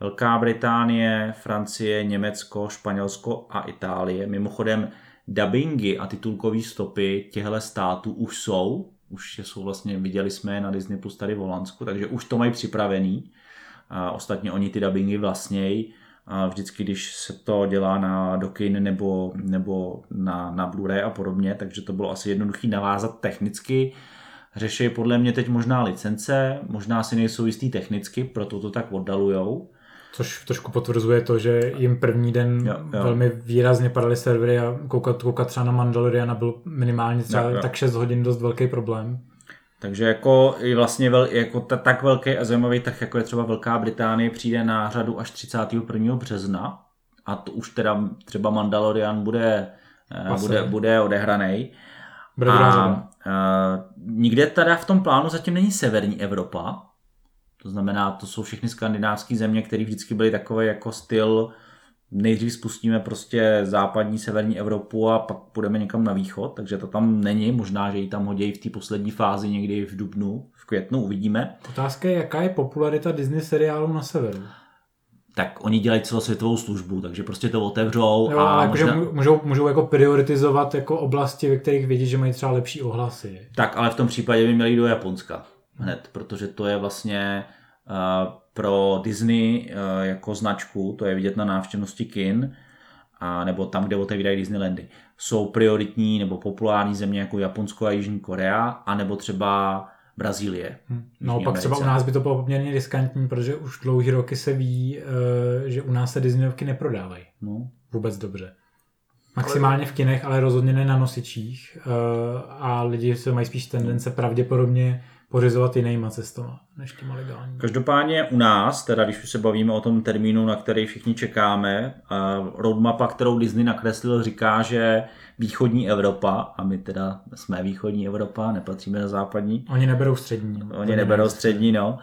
Velká Británie, Francie, Německo, Španělsko a Itálie. Mimochodem dubbingy a titulkové stopy těchto států už jsou, už jsou vlastně, viděli jsme je na Disney Plus tady v Holandsku, takže už to mají připravený. A ostatně oni ty dubbingy vlastnějí. A vždycky, když se to dělá na dokin nebo, nebo na, na Blu-ray a podobně, takže to bylo asi jednoduchý navázat technicky. Řeší podle mě teď možná licence, možná si nejsou jistý technicky, proto to tak oddalujou. Což trošku potvrzuje to, že jim první den Jo, jo, velmi výrazně padaly servery a koukat, koukat třeba na Mandaloriana byl minimálně třeba Jo, jo. tak 6 hodin dost velký problém. Takže jako i vlastně vel, jako ta, tak velký a zajímavý tak jako je třeba Velká Británie přijde na řadu až 31. března a to už teda třeba Mandalorian bude, eh, bude, bude odehraný. Bude A řada. uh, nikde teda v tom plánu zatím není severní Evropa. To znamená, to jsou všechny skandinávské země, které vždycky byly takové jako styl nejdřív spustíme prostě západní, severní Evropu a pak půjdeme někam na východ, takže to tam není, možná, že ji tam hodí v té poslední fázi někdy v dubnu, v květnu, uvidíme. Otázka je, jaká je popularita Disney seriálu na severu. Tak oni dělají celosvětovou službu, takže prostě to otevřou Jo, a možná... můžou, můžou jako prioritizovat jako oblasti, ve kterých vědí, že mají třeba lepší ohlasy. Tak, ale v tom případě by měli jít do Japonska hned, protože to je vlastně uh, pro Disney uh, jako značku, to je vidět na návštěvnosti kin, a nebo tam, kde otevírají Disneylandy, jsou prioritní nebo populární země jako Japonsko a Jižní Korea, anebo třeba Brazílie. No Jižní pak třeba u nás by to bylo poměrně riskantní, protože už dlouhý roky se ví, eh, že u nás se Disneyovky neprodávají No. vůbec dobře. Maximálně v kinech, ale rozhodně ne na nosičích. eh, A lidi se mají spíš tendence pravděpodobně pořizovat jinýma cestama, než těma legální. Každopádně u nás, teda když už se bavíme o tom termínu, na který všichni čekáme, roadmapa, kterou Disney nakreslil, říká, že východní Evropa, a my teda jsme východní Evropa, nepatříme na západní, Oni neberou střední. Oni neberou střední, no.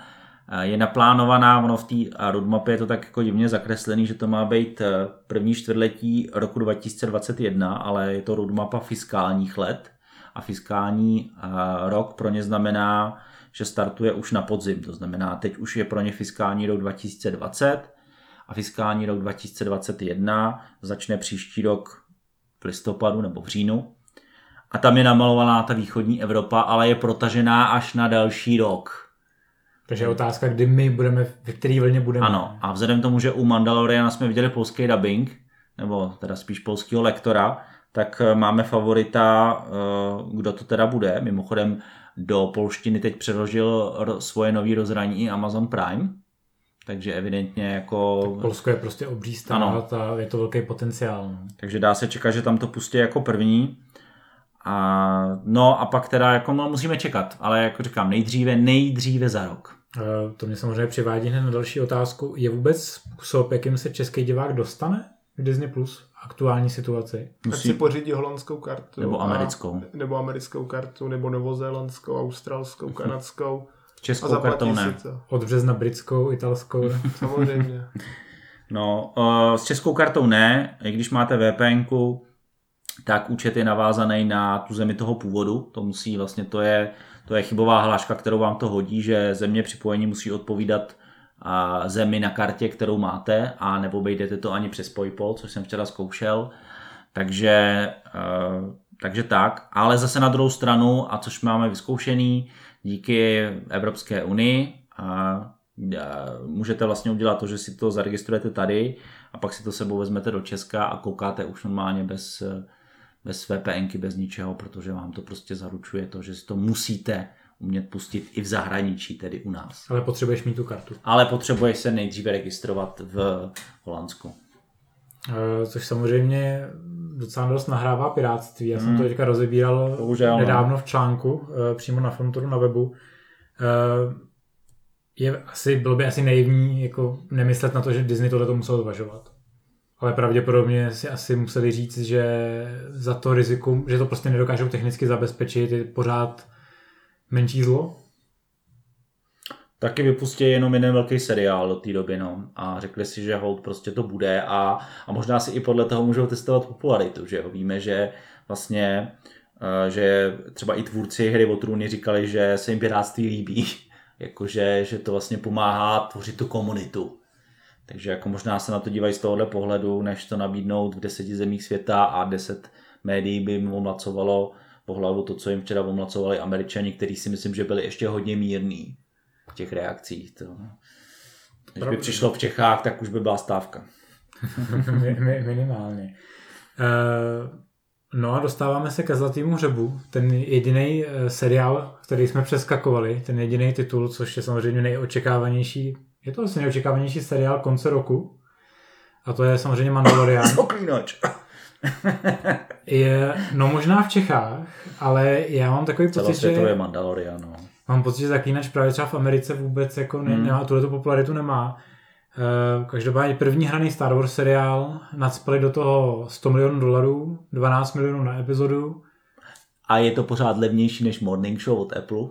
Je naplánovaná, ono v té roadmapě je to tak jako divně zakreslený, že to má být eh, první čtvrtletí roku 2021, ale je to roadmapa fiskálních let a fiskální eh, rok pro ně znamená, že startuje už na podzim, to znamená, teď už je pro ně fiskální rok 2020 a fiskální rok 2021 začne příští rok v listopadu nebo v říjnu. A tam je namalovaná ta východní Evropa, ale je protažená až na další rok. Takže je otázka, kdy my budeme, ve který vlně budeme. Ano, a vzhledem k tomu, že u Mandaloriana jsme viděli polský dubbing, nebo teda spíš polského lektora, tak eh, máme favorita, eh, kdo to teda bude. Mimochodem do polštiny teď přeložil svoje nový rozhraní Amazon Prime, takže evidentně jako... Polsko je prostě obří stát a je to velký potenciál. No. Takže dá se čekat, že tam to pustí jako první. A, no a pak teda jako no, musíme čekat, ale jako říkám, nejdříve, nejdříve za rok. Eh, To mě samozřejmě přivádí hned na další otázku. Je vůbec způsob, jakým se český divák dostane k Disney Plus aktuální situaci? Tak si pořídí holandskou kartu. Nebo a- americkou. Nebo americkou kartu, nebo novozélandskou, australskou, kanadskou. A Českou kartou ne. Od března britskou, italskou. Samozřejmě. No, eh, s českou kartou ne, i když máte VPNku, tak účet je navázaný na tu zemi toho původu. To musí vlastně, to je, to je chybová hláška, kterou vám to hodí, že země připojení musí odpovídat a, zemi na kartě, kterou máte a neobejdete to ani přes PayPal, což jsem včera zkoušel. Takže, eh, takže tak, ale zase na druhou stranu, a což máme vyzkoušený, díky Evropské unii, a a můžete vlastně udělat to, že si to zaregistrujete tady a pak si to sebou vezmete do Česka a koukáte už normálně bez, bez VPNky, bez ničeho, protože vám to prostě zaručuje to, že si to musíte umět pustit i v zahraničí, tedy u nás. Ale potřebuješ mít tu kartu. Ale potřebuješ se nejdříve registrovat v Holandsku. Eh, Což samozřejmě docela dost nahrává piráctví. Já jsem to teďka rozebíral Hmm. Bohužel, no. nedávno v článku, eh, přímo na Frontoru na webu. Eh, Je asi, bylo by asi naivní jako nemyslet na to, že Disney tohle to musel zvažovat. Ale pravděpodobně si asi museli říct, že za to rizikum, že to prostě nedokážou technicky zabezpečit, je pořád menší zlo. Taky vypustí jenom jeden velký seriál do té doby, no. A řekli si, že hold prostě to bude a, a možná si i podle toho můžou testovat popularitu, že jo. Víme, že vlastně, eh, že třeba i tvůrci hry o trůny říkali, že se jim piráctví líbí, jakože, že to vlastně pomáhá tvořit tu komunitu. Takže jako možná se na to dívají z tohohle pohledu, než to nabídnout v deseti zemích světa a deset médií by jim omlacovalo po hlavu to, co jim včera omlacovali američani, kteří si myslím, že byli ještě hodně mírní v těch reakcích. To. Když by přišlo v Čechách, tak už by byla stávka. Mi- mi- Minimálně. Eh, No a dostáváme se ke Zlatýmu hřebu, ten jediný seriál, který jsme přeskakovali, ten jediný titul, což je samozřejmě nejočekávanější, je to asi nejočekávanější seriál konce roku. A to je samozřejmě Mandalorian. Je, no možná v Čechách, ale já mám takový pocit, že Mandalorian, no. mám pocit, že Zaklínač právě třeba v Americe vůbec jako ne, Hmm. nemá, tuhle popularitu nemá. Eh, Každopádně první hraný Star Wars seriál nadspali do toho 100 milionů dolarů, 12 milionů na epizodu. A je to pořád levnější než Morning Show od Apple.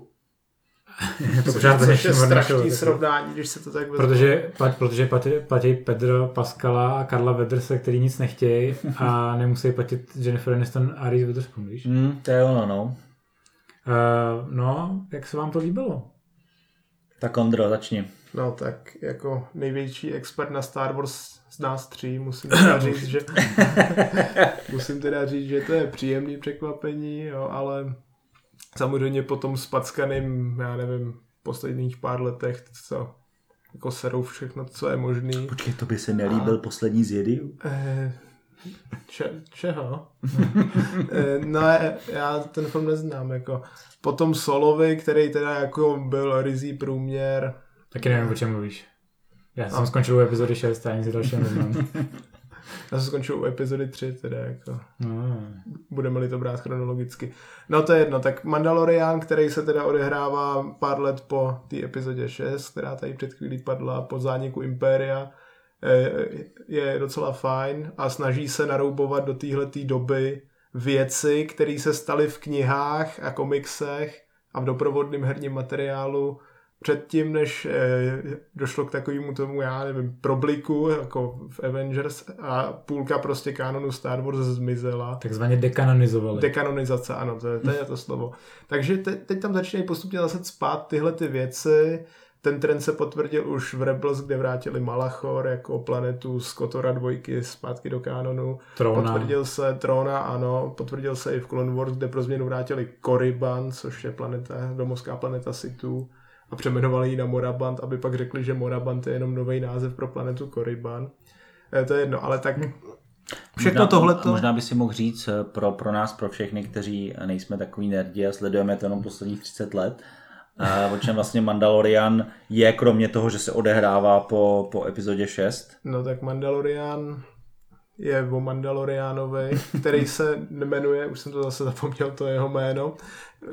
to pořád Což je strašný srovnání, když se to tak vezme. Protože, pat, protože platí, platí Pedro Pascala a Karla Wederse, který nic nechtějí a nemusí platit Jennifer Aniston a Reese Witherspoon, víš? Hmm, to je ono, no. Uh, no, jak se vám to líbilo? Tak Ondro, začni. No tak jako největší expert na Star Wars z nás tří musím teda říct, že musím teda říct, že to je příjemný překvapení, jo, ale samozřejmě po tom spackaným, já nevím, posledních pár letech, co jako serou všechno, co je možný. Počkej, to by se nelíbil poslední z Jediů? Eh, Če, čeho? Eh, no já- já ten film neznám, jako potom Solovi, který teda jako byl rizí průměr, Taky nevím, o čem mluvíš. Já jsem skončil u epizody 6 a nic dalšího neznám. já jsem skončil u epizody 3, teda jako No. budeme-li to brát chronologicky. No to je jedno, tak Mandalorian, který se teda odehrává pár let po té epizodě 6, která tady před chvílí padla po zániku Impéria, eh, je docela fajn a snaží se naroubovat do téhleté doby věci, které se staly v knihách a komiksech a v doprovodném herním materiálu předtím, než eh, došlo k takovému tomu, já nevím, probliku, jako v Avengers a půlka prostě kanonu Star Wars zmizela. Takzvaně dekanonizovali. Dekanonizace, ano, to je, to je to slovo. Takže te, teď tam začínají postupně zase spát tyhle ty věci. Ten trend se potvrdil už v Rebels, kde vrátili Malachor jako planetu z Kotora dvojky zpátky do kánonu. Trona. Potvrdil se Trona, ano, potvrdil se i v Clone Wars, kde pro změnu vrátili Korriban, což je planeta, domovská planeta Situ a přeměnovali ji na Moraband, aby pak řekli, že Moraband je jenom nový název pro planetu Korriban. Eh, To je jedno, ale tak všechno možná, tohleto... Možná by si mohl říct eh, pro, pro nás, pro všechny, kteří nejsme takový nerdi a sledujeme to jenom posledních 30 let, a o čem vlastně Mandalorian je, kromě toho, že se odehrává po, po epizodě 6. No tak Mandalorian je o Mandalorianovi, který se jmenuje, už jsem to zase zapomněl, to jeho jméno.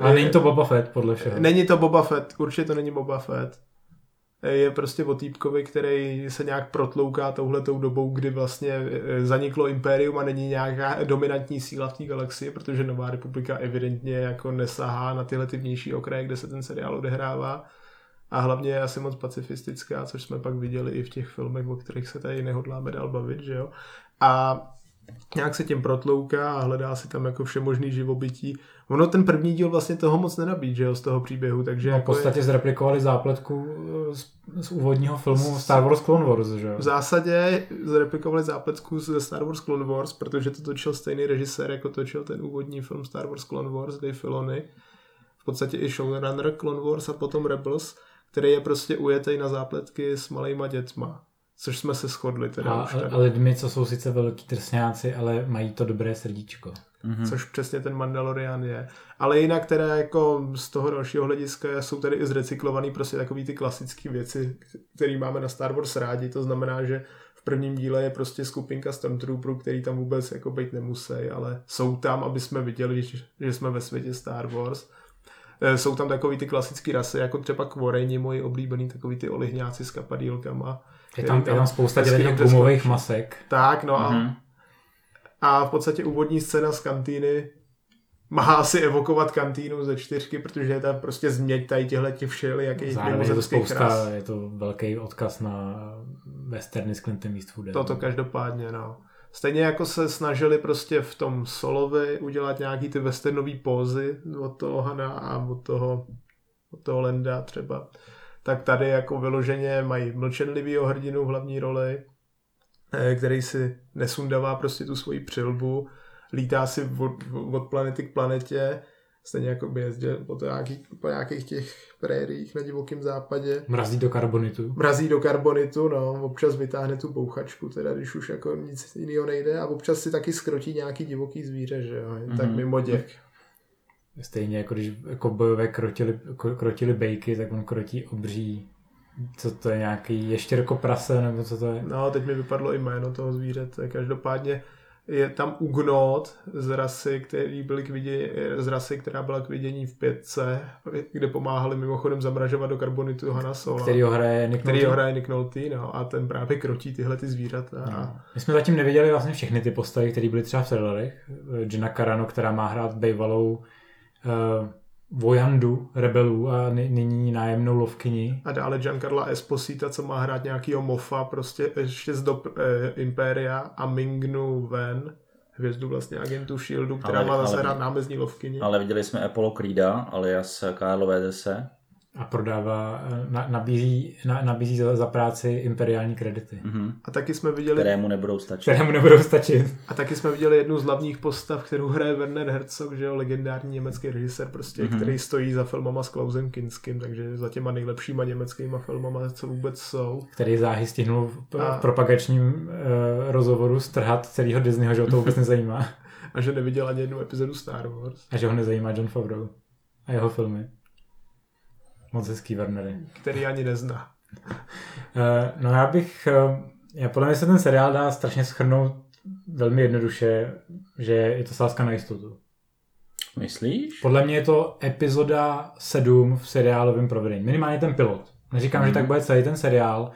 A není to Boba Fett, podle všeho. Není to Boba Fett, určitě to není Boba Fett. Je prostě o týpkovi, který se nějak protlouká touhletou dobou, kdy vlastně eh, zaniklo impérium a není nějaká dominantní síla v té galaxii, protože Nová republika evidentně jako nesahá na tyhle ty vnější okraje, kde se ten seriál odehrává. A hlavně je asi moc pacifistická, což jsme pak viděli i v těch filmech, o kterých se tady nehodláme dál bavit, že jo. A nějak se tím protlouká a hledá si tam jako všemožný živobytí. Ono ten první díl vlastně toho moc nenabíjí, že jo, z toho příběhu, takže No, v jako je, podstatě zreplikovali zápletku eh, z, z úvodního filmu Star Wars Clone Wars, že jo? v zásadě zreplikovali zápletku ze Star Wars Clone Wars, protože to točil stejný režisér, jako točil ten úvodní film Star Wars Clone Wars, Dave Filoni. V podstatě i showrunner Clone Wars a potom Rebels, který je prostě ujetej na zápletky s malejma dětma. Což jsme se shodli teda A, už tady. a lidmi, co jsou sice velký drsňáci, ale mají to dobré srdíčko. hmm. což přesně ten Mandalorian je. Ale jinak teda jako z toho dalšího hlediska jsou tady i zrecyklovaný prostě takový ty klasické věci, které máme na Star Wars rádi, to znamená, že v prvním díle je prostě skupinka Stormtrooperů, který tam vůbec jako být nemusí, ale jsou tam, aby jsme viděli, že, že jsme ve světě Star Wars. Eh, Jsou tam takový ty klasické rasy, jako třeba Kvoreni, moji oblíbený, takový ty olihňáci s kapadílkama. Je tam, je tam spousta těch gumových masek. Tak, no a Mhm. a v podstatě úvodní scéna z kantýny má asi evokovat kantýnu ze čtyřky, protože je tam prostě změť tady těchto těch všelijakých Zároveň je to spousta, ras. je to velký odkaz na westerny s Clintem Eastwoodem. Toto každopádně, no. Stejně jako se snažili prostě v tom Solovi udělat nějaký ty westernové pózy od toho Hana a od toho, od toho Lenda třeba, tak tady jako vyloženě mají mlčenlivýho hrdinu v hlavní roli, eh, který si nesundává prostě tu svoji přilbu, lítá si od, od planety k planetě, stejně jako by jezdil po, to nějaký, po nějakých těch prériích na divokém západě. Mrazí do karbonitu. Mrazí do karbonitu, no, občas vytáhne tu bouchačku, teda když už jako nic jiného nejde a občas si taky skrotí nějaký divoký zvíře, že jo, jen tak Mhm. mimo děk. Stejně jako když jako bojové krotili, ko- krotili bejky, tak on krotí obří co to je nějaký ještěrko prase, nebo co to je? No, teď mi vypadlo i jméno toho zvířete, každopádně je tam ugnot z rasy, který byl k vidění, z rasy, která byla k vidění v pětce, kde pomáhali mimochodem zamražovat do karbonitu Hanna Sola. Který ho hraje Nick který ho hraje Nick Nolte, no, a ten právě krotí tyhle ty zvířata. No. My jsme zatím neviděli vlastně všechny ty postavy, které byly třeba v trailerech. Jenna Carano, která má hrát bývalou uh, vojandu rebelů a ny- nyní nájemnou lovkyni. A dále Giancarla Esposita, co má hrát nějakýho mofa, prostě ještě z dob eh, Impéria a Mingnu Ven, hvězdu vlastně agentu Shieldu, která Ale- má zase ale- hrát námezní lovkyni. Ale viděli jsme Apollo Creeda, alias Karlo Vedese. A prodává, eh, na, nabízí, na, nabízí za, za práci imperiální kredity, Mhm. A taky jsme viděli Kterému nebudou stačit. které mu nebudou stačit. A taky jsme viděli jednu z hlavních postav, kterou hraje Werner Herzog, že jo, legendární německý režisér, prostě, Mhm. mm-hmm. který stojí za filmama s Klausem Kinským, takže za těma nejlepšíma německýma filmama, co vůbec jsou. který záhy stihnul v, A- v propagačním uh, rozhovoru strhat celého Disneyho, že ho to vůbec nezajímá. A že neviděl ani jednu epizodu Star Wars, A že ho nezajímá John Favreau a jeho filmy. Moc hezký Wernery. který ani nezná. Uh, no já bych, uh, já podle mě se ten seriál dá strašně schrnout velmi jednoduše, že je to sázka na jistotu. Myslíš? Podle mě je to epizoda 7 v seriálovém provedení. Minimálně ten pilot. Neříkám, že tak bude celý ten seriál,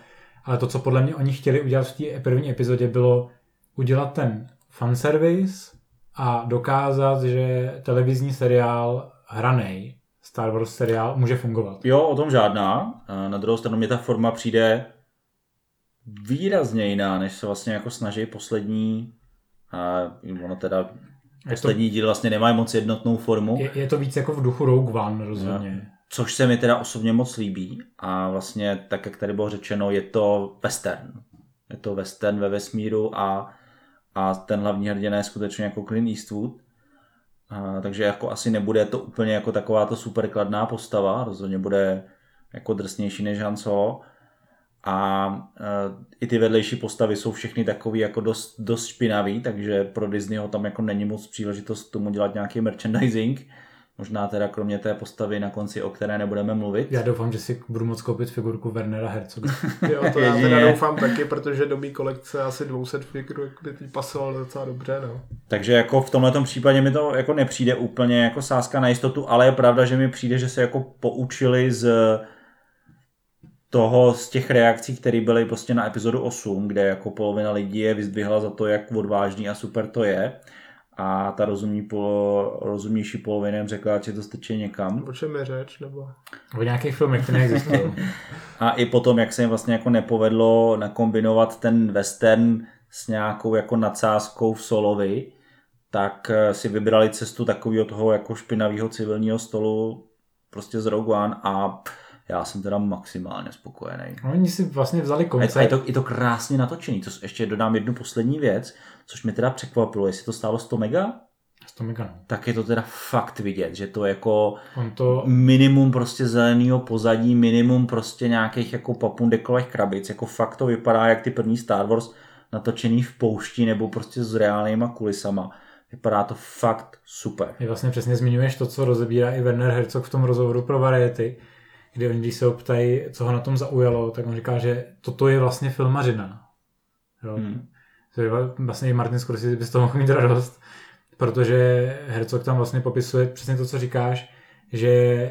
ale to, co podle mě oni chtěli udělat v té první epizodě, bylo udělat ten fanservice a dokázat, že televizní seriál hranej, Star Wars seriál, může fungovat. Jo, o tom žádná. A Na druhou stranu mě ta forma přijde výrazně jiná, než se vlastně jako snaží poslední a ono teda Je to, poslední díl vlastně nemají moc jednotnou formu, je, je to víc jako v duchu Rogue One rozhodně. což se mi teda osobně moc líbí a vlastně tak, jak tady bylo řečeno, je to western. Je to western ve vesmíru a, a ten hlavní hrdina je skutečně jako Clint Eastwood. A, takže jako asi nebude to úplně jako taková to super kladná postava, rozhodně bude jako drsnější než Han Solo. A e, i ty vedlejší postavy jsou všechny takový jako dost, dost špinavý, takže pro Disneyho tam jako není moc příležitost tomu dělat nějaký merchandising. Možná teda kromě té postavy na konci, o které nebudeme mluvit. Já doufám, že si budu moct koupit figurku Wernera Herzoga. Jo, to já teda doufám taky, protože do mý kolekce asi 200 figur by ty pasoval docela dobře, no. Takže jako v tomhle případě mi to jako nepřijde úplně jako sázka na jistotu, ale je pravda, že mi přijde, že se jako poučili z toho, z těch reakcí, které byly prostě na epizodu 8, kde jako polovina lidí je vyzdvihla za to, jak odvážný a super to je. A ta rozumní polo, rozumnější polovina jim řekla, že to stačí někam. O čem je řeč, nebo... O nějakých filmech, které neexistují. A i potom, jak se jim vlastně jako nepovedlo nakombinovat ten western s nějakou jako nadsázkou v Solovi, tak eh, si vybrali cestu takového toho jako špinavého civilního stolu prostě z Rogue One a já jsem teda maximálně spokojený. Oni si vlastně vzali koncept. a je, to, je to krásně natočený. To ještě dodám jednu poslední věc, což mi teda překvapilo. Jestli to stálo 100 mega, 100 mega, no. tak je to teda fakt vidět, že to jako On to, minimum prostě zeleného pozadí, minimum prostě nějakých jako papundekových krabic, jako fakt to vypadá jak ty první Star Wars natočený v poušti nebo prostě s reálnýma kulisama. Vypadá to fakt super. je vlastně přesně zmiňuješ to, co rozebírá i Werner Herzog v tom rozhovoru pro Variety, kdy oni, když se ho ptají, co ho na tom zaujalo, tak on říká, že toto je vlastně filmařina. Jo? Hmm. To je vlastně i Martin Scorsese by z toho mohl mít radost, protože Herzog tam vlastně popisuje přesně to, co říkáš, že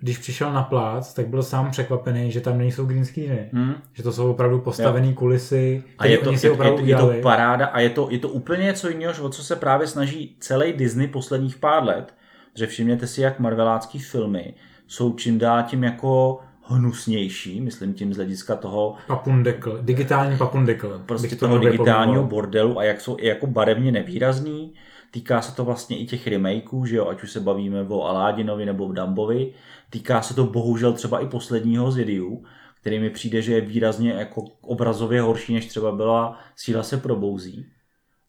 když přišel na plác, tak byl sám překvapený, že tam nejsou green screeny. Hmm. Že to jsou opravdu postavené kulisy, A je to, oni je, si je, opravdu to, je to paráda a je to, je to úplně něco jiného, o co se právě snaží celý Disney posledních pár let. Že všimněte si, jak marvelácký filmy jsou čím dál tím jako hnusnější, myslím tím z hlediska toho, Papundekl, digitální papundekl. prostě bych to toho digitálního pojmenoval. bordelu a jak jsou i jako barevně nevýrazný. Týká se to vlastně i těch remakeů, že jo, ať už se bavíme o Aládinovi nebo o Dumbovi. Týká se to bohužel třeba i posledního z Idiu, který mi přijde, že je výrazně jako obrazově horší, než třeba byla Síla se probouzí.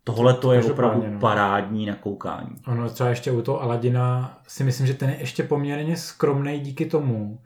Tohle to je opravdu no. parádní na koukání. Ono třeba ještě u toho Aladina si myslím, že ten je ještě poměrně skromný díky tomu,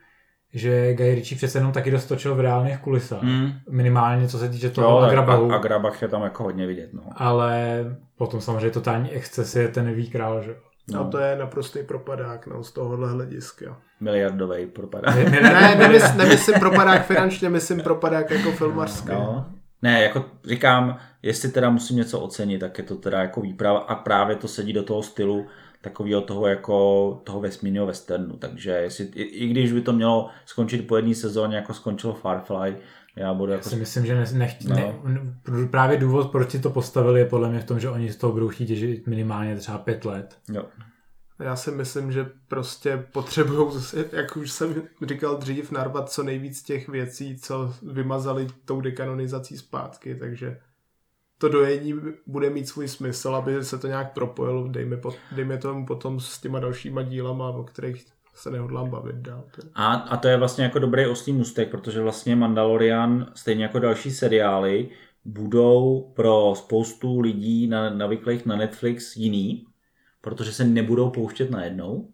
že Guy Ritchie přece jenom taky dostočil v reálných kulisách. Hmm. Minimálně co se týče toho Jo, Agrabahu. a, a Grabach je tam jako hodně vidět. No. Ale potom samozřejmě totální exces je ten nový král, že? No. to je naprostý propadák no, z tohohle hlediska. Miliardový propadá. Ne, ne, Ne, nemysl, nemyslím propadák finančně, myslím propadák jako filmařský. No. Ne, jako říkám, jestli teda musím něco ocenit, tak je to teda jako výprava a právě to sedí do toho stylu takového toho jako toho vesmírného westernu, takže jestli, i, i, když by to mělo skončit po jedné sezóně, jako skončilo Firefly, já budu jako... si myslím, že ne, nechť, No. ne, právě důvod, proč si to postavili, je podle mě v tom, že oni z toho budou chtít těžit minimálně třeba pět let. Jo. Já si myslím, že prostě potřebují, jak už jsem říkal dřív, narvat co nejvíc těch věcí, co vymazali tou dekanonizací zpátky, takže to dojení bude mít svůj smysl, aby se to nějak propojilo, dejme, po, dejme tomu potom s těma dalšíma dílama, o kterých se nehodlám bavit dál. A, a to je vlastně jako dobrý oslý mustek, protože vlastně Mandalorian, stejně jako další seriály, budou pro spoustu lidí na, navyklých na Netflix jiný, protože se nebudou pouštět najednou.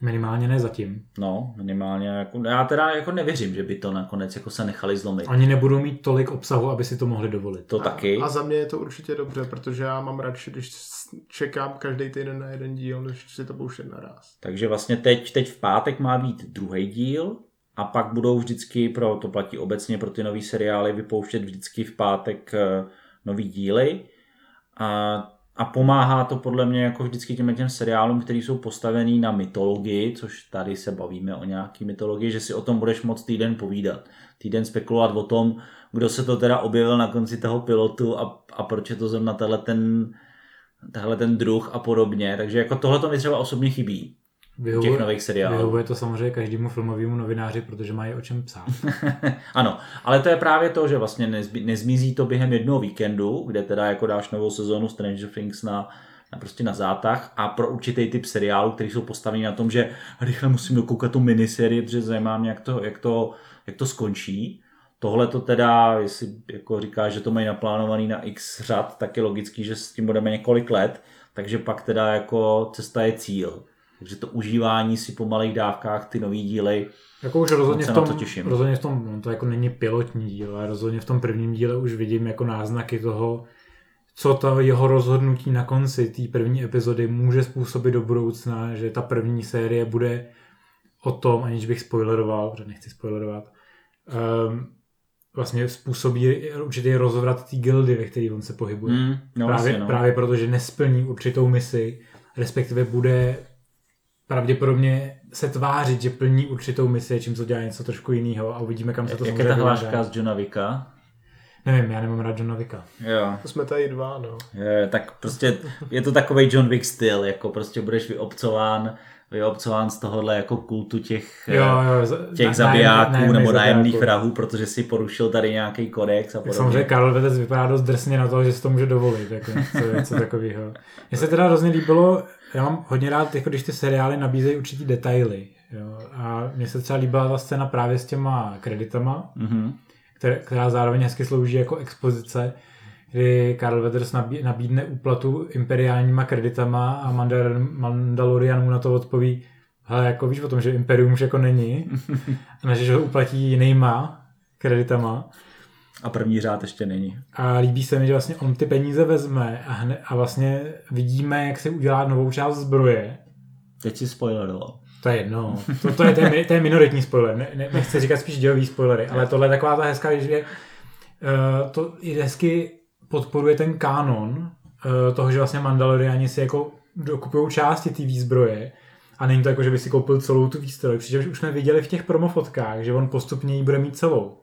Minimálně ne zatím. No, minimálně. Jako, já teda jako nevěřím, že by to nakonec jako se nechali zlomit. Oni nebudou mít tolik obsahu, aby si to mohli dovolit. To a, taky. A za mě je to určitě dobře, protože já mám radši, když čekám každý týden na jeden díl, než si to pouštět naraz. Takže vlastně teď, teď v pátek má být druhý díl a pak budou vždycky, pro to platí obecně pro ty nové seriály, vypouštět vždycky v pátek eh, nový díly. A a pomáhá to podle mě jako vždycky těm těm seriálům, které jsou postavený na mytologii, což tady se bavíme o nějaký mytologii, že si o tom budeš moc týden povídat. Týden spekulovat o tom, kdo se to teda objevil na konci toho pilotu a, a proč je to zrovna tenhle ten, tenhle ten druh a podobně. Takže jako tohle to mi třeba osobně chybí. Vyhovuje, těch nových seriálů. Vyhovuje to samozřejmě každému filmovému novináři, protože mají o čem psát. ano, ale to je právě to, že vlastně nezmi, nezmizí to během jednoho víkendu, kde teda jako dáš novou sezónu Stranger Things na, na prostě na zátah a pro určitý typ seriálů, který jsou postaveni na tom, že rychle musím dokoukat tu miniserii, protože zajímá mě, jak to, jak to, jak to skončí. Tohle to teda, jestli jako říká, že to mají naplánovaný na x řad, tak je logický, že s tím budeme několik let, takže pak teda jako cesta je cíl. Takže to užívání si po malých dávkách, ty nový díly, jako už rozhodně v tom, to těším. rozhodně v tom, no to jako není pilotní díl, ale rozhodně v tom prvním díle už vidím jako náznaky toho, co to jeho rozhodnutí na konci té první epizody může způsobit do budoucna, že ta první série bude o tom, aniž bych spoileroval, protože nechci spoilerovat, um, vlastně způsobí určitý rozvrat té gildy, ve které on se pohybuje. Mm, no právě, vlastně, no. právě proto, že nesplní určitou misi, respektive bude pravděpodobně se tvářit, že plní určitou misi, čím to dělá něco trošku jiného a uvidíme, kam se to Jak je ta hláška z Johna Vicka? Nevím, já nemám rád Johna Vicka. Jo. To jsme tady dva, no. Je, tak prostě je to takový John Wick styl, jako prostě budeš vyobcován vyobcován z tohohle jako kultu těch, jo, jo, těch na, zabijáků nájem, nebo nájemných vrahů, protože si porušil tady nějaký kodex a podobně. Samozřejmě Karl Vedec vypadá dost drsně na to, že si to může dovolit, jako něco, něco takového. Mně se teda hrozně líbilo, já mám hodně rád, jako když ty seriály nabízejí určitý detaily. Jo? A mně se třeba líbila ta scéna právě s těma kreditama, mm-hmm. které, která zároveň hezky slouží jako expozice, kdy Karl Weathers nabídne úplatu imperiálníma kreditama a Mandalorian mu na to odpoví, hele, jako víš o tom, že Imperium už jako není, a že ho uplatí jinýma kreditama. A první řád ještě není. A líbí se mi, že vlastně on ty peníze vezme a, hned, a vlastně vidíme, jak si udělá novou část zbroje. Teď si spoileroval. To je jedno. To, to, je, to, je, to je minoritní spoiler. Ne, ne, nechci říkat spíš dělový spoilery, ale tohle je taková ta hezká, že uh, to je hezky podporuje ten kánon uh, toho, že vlastně Mandaloriani si jako dokupují části té výzbroje a není to jako, že by si koupil celou tu výstroj, přičemž už jsme viděli v těch promofotkách, že on postupně ji bude mít celou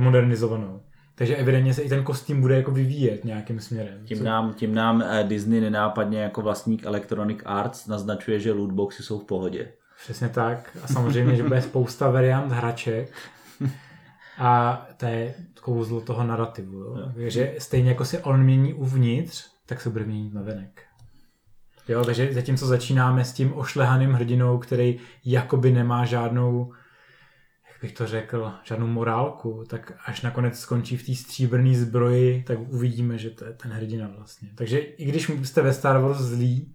modernizovanou. Takže evidentně se i ten kostým bude jako vyvíjet nějakým směrem. Tím nám, tím nám eh, Disney nenápadně jako vlastník Electronic Arts naznačuje, že lootboxy jsou v pohodě. Přesně tak. A samozřejmě, že bude spousta variant hraček. A to je kouzlo toho narrativu. Jo? No. Že stejně jako se on mění uvnitř, tak se bude měnit na venek. Jo, takže zatímco začínáme s tím ošlehaným hrdinou, který jakoby nemá žádnou bych to řekl, žádnou morálku, tak až nakonec skončí v té stříbrné zbroji, tak uvidíme, že to je ten hrdina vlastně. Takže i když jste ve Star Wars zlí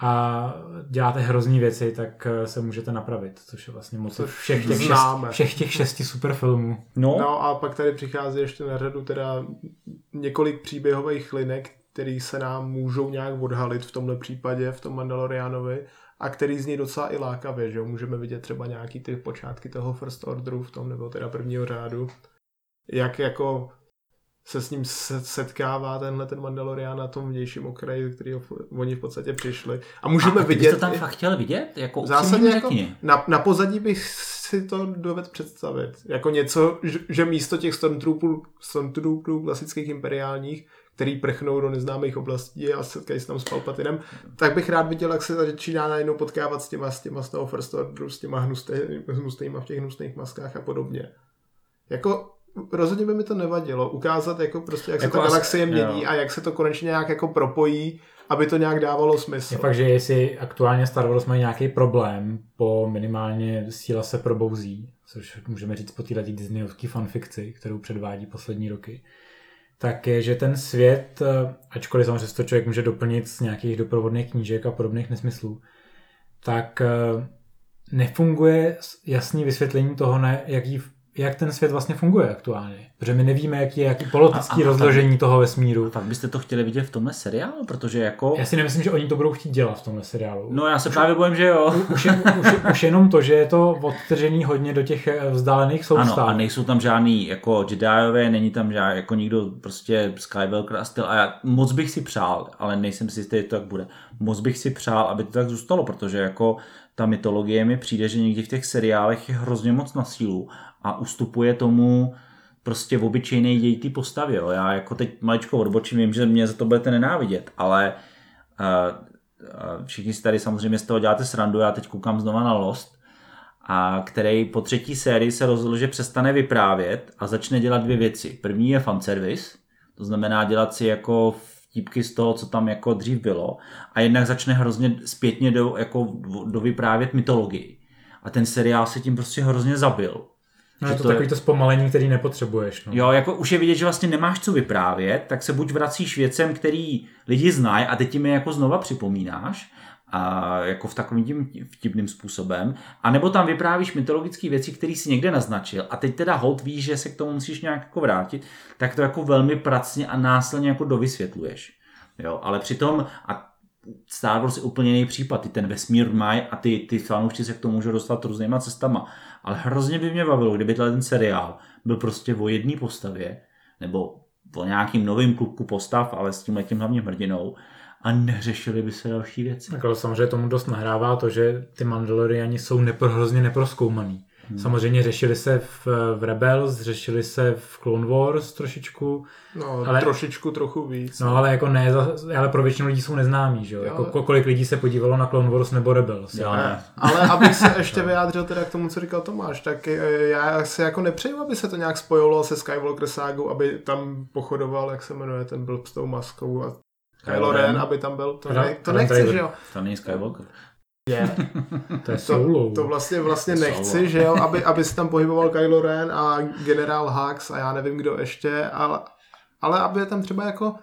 a děláte hrozný věci, tak eh, se můžete napravit, což je vlastně moc všech těch, šest, všech těch šesti superfilmů. No. no a pak tady přichází ještě na řadu teda několik příběhových linek, který se nám můžou nějak odhalit v tomhle případě, v tom Mandalorianovi a který zní docela i lákavě, že jo? Můžeme vidět třeba nějaký ty počátky toho First Orderu v tom, nebo teda prvního řádu. Jak jako se s ním setkává tenhle ten Mandalorian na tom vnějším okraji, který oni v podstatě přišli. A můžeme a, vidět... to tam fakt chtěl vidět? Jako zásadně jako na, na pozadí bych si to doved představit. Jako něco, že, že místo těch Stormtrooperů, Stormtrooperů klasických imperiálních, který prchnou do neznámých oblastí a setkají se tam s Palpatinem, tak bych rád viděl, jak se začíná najednou potkávat s těma, s těma z toho First Orderu, s těma hnustýma v těch hnusných maskách a podobně. Jako rozhodně by mi to nevadilo. Ukázat, jako prostě, jak jako se ta galaxie mění jo. a jak se to konečně nějak jako propojí, aby to nějak dávalo smysl. Je fakt, že jestli aktuálně Star Wars mají nějaký problém, po minimálně síla se probouzí, což můžeme říct po této Disneyovské fanfikci, kterou předvádí poslední roky, tak je, že ten svět, ačkoliv samozřejmě to člověk může doplnit z nějakých doprovodných knížek a podobných nesmyslů, tak eh, nefunguje jasný vysvětlení toho, ne, jaký jak ten svět vlastně funguje aktuálně. Protože my nevíme, jaký je jaký politický a, a, rozložení tak, toho vesmíru. A tak byste to chtěli vidět v tomhle seriálu, protože jako... Já si nemyslím, že oni to budou chtít dělat v tomhle seriálu. No já se už, právě bojím, že jo. Už, je, už, už jenom to, že je to odtržený hodně do těch eh, vzdálených soustav. Ano, a nejsou tam žádný jako Jediové, není tam žádný, jako nikdo prostě Skywalker a styl. A já moc bych si přál, ale nejsem si jistý, že to tak bude. Moc bych si přál, aby to tak zůstalo, protože jako ta mytologie mi přijde, že někdy v těch seriálech je hrozně moc na sílu a ustupuje tomu prostě v obyčejné děj ty postavy. Jo. Já jako teď maličko odbočím, vím, že mě za to budete nenávidět, ale uh, uh, všichni si tady samozřejmě z toho děláte srandu, já teď koukám znova na Lost, a který po třetí sérii se rozhodl, že přestane vyprávět a začne dělat dvě věci. První je fanservice, to znamená dělat si jako vtípky z toho, co tam jako dřív bylo a jednak začne hrozně zpětně do, jako, do vyprávět mytologii. A ten seriál se tím prostě hrozně zabil. No, je to, to takový je... to zpomalení, který nepotřebuješ. No. Jo, jako už je vidět, že vlastně nemáš co vyprávět, tak se buď vracíš věcem, který lidi znají a teď tím je jako znova připomínáš, a jako v takovým tím vtipným způsobem, a nebo tam vyprávíš mytologické věci, které si někde naznačil a teď teda hold víš, že se k tomu musíš nějak jako vrátit, tak to jako velmi pracně a následně jako dovysvětluješ. Jo, ale přitom, a Star Wars je úplně jiný případ, ty ten vesmír mají a ty, ty fanoušci se k tomu můžou dostat různýma cestama. Ale hrozně by mě bavilo, kdyby ten seriál byl prostě o jedné postavě, nebo o nějakým novým klubku postav, ale s tím letím hlavně hrdinou, a neřešili by se další věci. Tak ale samozřejmě tomu dost nahrává to, že ty Mandaloriani jsou nepro, hrozně neproskoumaný. Hmm. Samozřejmě řešili se v, v Rebels, řešili se v Clone Wars trošičku. No, ale, trošičku trochu víc. No, ale jako ne, ale pro většinu lidí jsou neznámí, že jo? Jako, kolik lidí se podívalo na Clone Wars nebo Rebels. Jo, ne. Ale abych se ještě vyjádřil teda k tomu, co říkal Tomáš, tak eh, já si jako nepřeju, aby se to nějak spojilo se Skywalker ságou, aby tam tam jak se jmenuje, ten byl s tou maskou a Kylo Ren, aby tam byl. To, ne, to nechci, že jo. To není Skywalker. Je. to je solo. To, to vlastně, vlastně nechci, solo. že jo, aby, aby se tam pohyboval Kylo Ren a generál Hux a já nevím kdo ještě, ale, ale aby tam třeba jako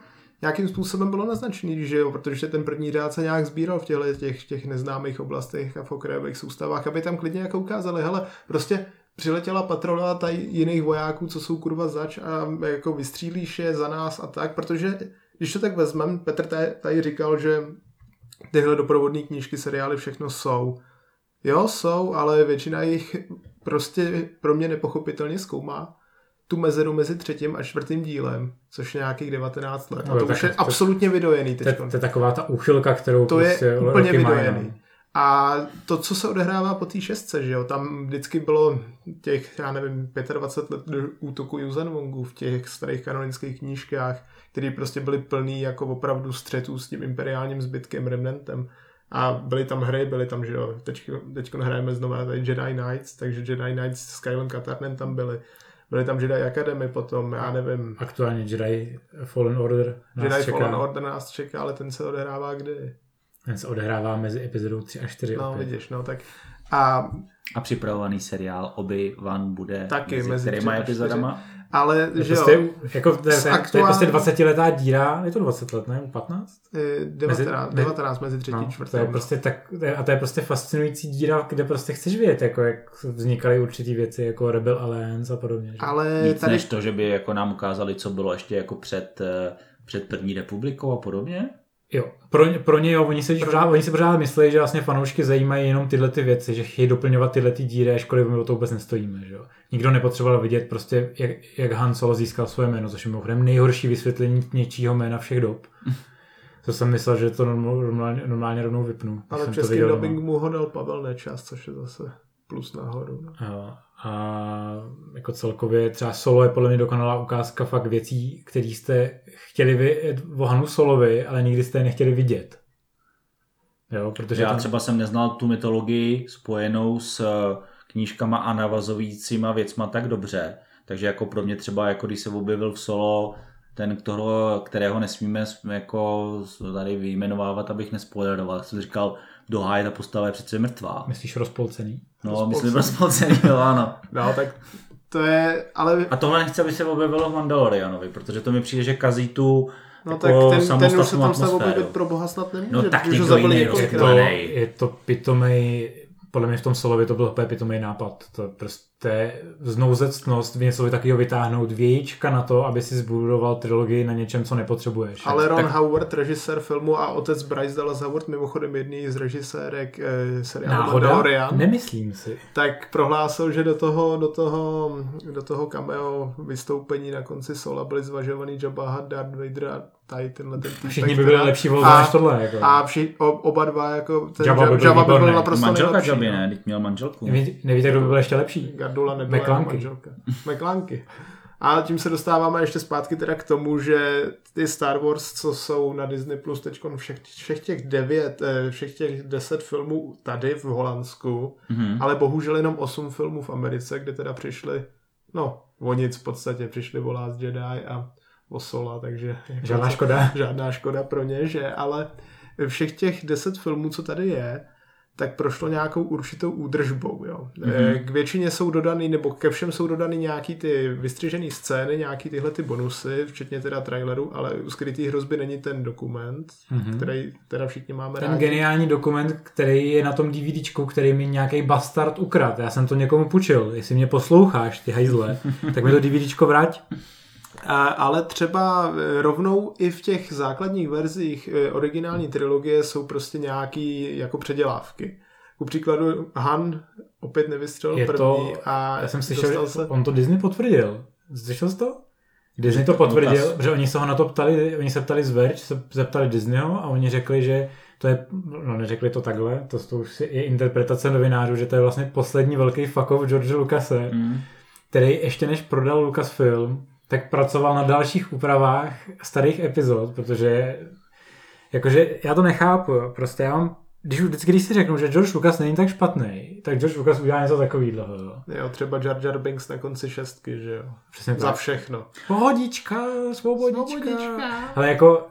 nějakým způsobem bylo naznačený, že jo, protože ten první řád se nějak sbíral v těchto těch, těch neznámých oblastech a v okrajových soustavách, aby tam klidně jako ukázali, hele, prostě přiletěla patrola tady jiných vojáků, co jsou kurva zač a jako vystřílíš je za nás a tak, protože když to tak vezmeme, Petr tady říkal, že tyhle doprovodné knížky, seriály, všechno jsou. Jo, jsou, ale většina jich prostě pro mě nepochopitelně zkoumá tu mezeru mezi třetím a čtvrtým dílem, což je nějakých 19 let. No, a to už je to, absolutně vydojený teď. To, to je taková ta úchylka, kterou to prostě je úplně vydojený. Mají, a to, co se odehrává po té šestce, že jo, tam vždycky bylo těch, já nevím, 25 let útoku Yuuzhan Wongu v těch starých kanonických knížkách, které prostě byly plný jako opravdu střetů s tím imperiálním zbytkem, remnentem. A byly tam hry, byly tam, že jo, teď, teď hrajeme znovu tady Jedi Knights, takže Jedi Knights s Kylem Katarnem tam byly. Byly tam Jedi Academy potom, já nevím. Aktuálně Jedi Fallen Order nás Jedi čeká. Fallen Order nás čeká, ale ten se odehrává kdy? Ten se odehrává mezi epizodou 3 a 4. No, opět. vidíš, no tak. A, a připravovaný seriál Obi-Wan bude taky mezi, mezi kterýma epizodama? Ale, že prostě, jo. Jako, to, je, aktuál... to je prostě 20 letá díra, je to 20 let, ne? 15? 19, mezi, 19 mezi třetí no, čtvrtou. To je prostě tak, a to je prostě fascinující díra, kde prostě chceš vědět, jako jak vznikaly určitý věci, jako Rebel Alliance a podobně. Že? Ale Nic tady... než to, že by jako nám ukázali, co bylo ještě jako před, eh, před první republikou a podobně? Jo, pro, pro ně jo, oni si, pořád, oni si pořád myslí, že vlastně fanoušky zajímají jenom tyhle ty věci, že chtějí doplňovat tyhle ty díry, ačkoliv my o to vůbec nestojíme. Že jo. Nikdo nepotřeboval vidět prostě, jak, jak Han Solo získal svoje jméno, což je mimochodem nejhorší vysvětlení něčího jména všech dob. To jsem myslel, že to normálně, normálně rovnou vypnu. Ale v českém dubbingu mu ho dal Pavel Nečas, což je zase plus nahoru. No. Jo. A jako celkově třeba solo je podle mě dokonalá ukázka fakt věcí, které jste chtěli vy, o Hanu Solovi, ale nikdy jste je nechtěli vidět. Jo, protože Já tam, třeba jsem neznal tu mytologii spojenou s eh, knížkama a navazujícíma věcma tak dobře, takže jako pro mě třeba, jako když se objevil v solo ten, kterého, kterého nesmíme jako tady vyjmenovávat, abych nespoileroval, jsem říkal, doha je ta postava je přece mrtvá. myslíš rozpolcený? No, myslím rozpolcený, jo, ano. no, tak to je, ale A tohle nechci, aby se objevilo v Mandalorianovi, protože to mi přijde, že kazí tu no, jako tak ten, ten už se tam snad objevit pro boha snad nemůže. No, tak někdo jiný, Je několikrát. to, je to pitomej, podle mě v tom Solovi to byl úplně pitomej nápad. To prostě znouzectnost v něco takového vytáhnout vějíčka na to, aby si zbudoval trilogii na něčem, co nepotřebuješ. Ale Ron tak Howard, režisér filmu a otec Bryce Dallas Howard, mimochodem jedný z režisérek eh, seriálu náhoda? Mandalorian, Nemyslím si. tak prohlásil, že do toho, do toho, do toho cameo vystoupení na konci Sola byly zvažovaný Jabba Hutt, Darth Vader a tady tenhle ten týpek, Všichni by byli teda. lepší volba než tohle. Jako. A vši, o, oba dva, jako ten Jabba by byl Jabba by byl naprosto Manželka nejlepší. Jabby, no. ne? Teď měl manželku. Neví, nevíte, kdo by byl ještě lepší? Gardula nebyla McClunky. manželka. McClunky. A tím se dostáváme ještě zpátky teda k tomu, že ty Star Wars, co jsou na Disney Plus teď všech, všech těch devět, eh, všech těch deset filmů tady v Holandsku, Mhm. ale bohužel jenom osm filmů v Americe, kde teda přišli, no, o nic v podstatě, přišli o Last Jedi a o Sola, takže... jako Žádná škoda. žádná škoda pro ně, že, ale všech těch deset filmů, co tady je, tak prošlo nějakou určitou údržbou. Jo. Mm-hmm. K většině jsou dodaný, nebo ke všem jsou dodaný nějaký ty vystřižené scény, nějaký tyhle ty bonusy, včetně teda traileru, ale u skrytý hrozby není ten dokument, mm-hmm. který teda všichni máme Ten rádi. geniální dokument, který je na tom DVDčku, který mi nějaký bastard ukrad. Já jsem to někomu půjčil. Jestli mě posloucháš, ty hajzle, tak mi to DVDčko vrať. Ale třeba eh, rovnou i v těch základních verzích eh, originální trilogie jsou prostě nějaký jako předělávky. Ku příkladu Han opět nevystřelil Je první to, a já jsem dostal slyšel, se... on to Disney potvrdil. Slyšel jsi to? Disney to potvrdil, že oni se ho na to ptali, oni se ptali z Verge, se zeptali Disneyho a oni řekli, že to je, no neřekli to takhle, to, to už je interpretace novinářů, že to je vlastně poslední velký fuck off George Lucase, Mm. který ještě než prodal Lucasfilm, tak pracoval na dalších úpravách starých epizod, protože jakože já to nechápu, prostě já mám, když vždycky, když si řeknu, že George Lucas není tak špatný, tak George Lucas udělá něco takového. Jo. Jo, třeba Jar Jar Binks na konci šestky, že jo. Přesně Za tak. všechno. Pohodička, svobodička. Svobodička. Ale jako,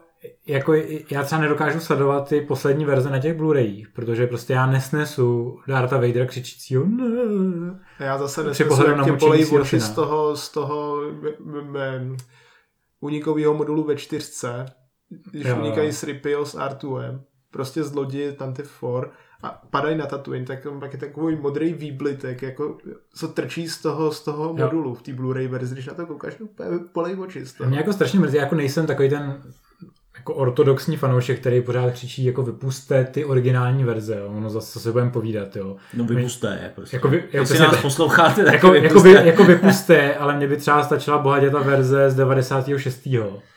jako já třeba nedokážu sledovat ty poslední verze na těch Blu-rayích, protože prostě já nesnesu Darta Vadera křičícího ne. Já zase pohledu jak tě oči z toho, z toho unikového modulu ve čtyřce, když Jo, unikají s Ripio s R2M, prostě z lodi Tantive 4 a padají na Tatooine, tak tam pak je takový modrý výblitek, jako co trčí z toho, z toho modulu v té Blu-ray verzi, když na to koukáš, úplně bolej oči z toho. Mě jako strašně mrzí, jako nejsem takový ten jako ortodoxní fanoušek, který pořád křičí, jako vypuste ty originální verze, jo. ono zase se budeme povídat, jo. No vypuste je prostě. Jako vy- jako Jestli nás posloucháte, tak Jako, jako, vypuste. vy, jako vypuste, ale mě by třeba stačila bohatě ta verze z 96.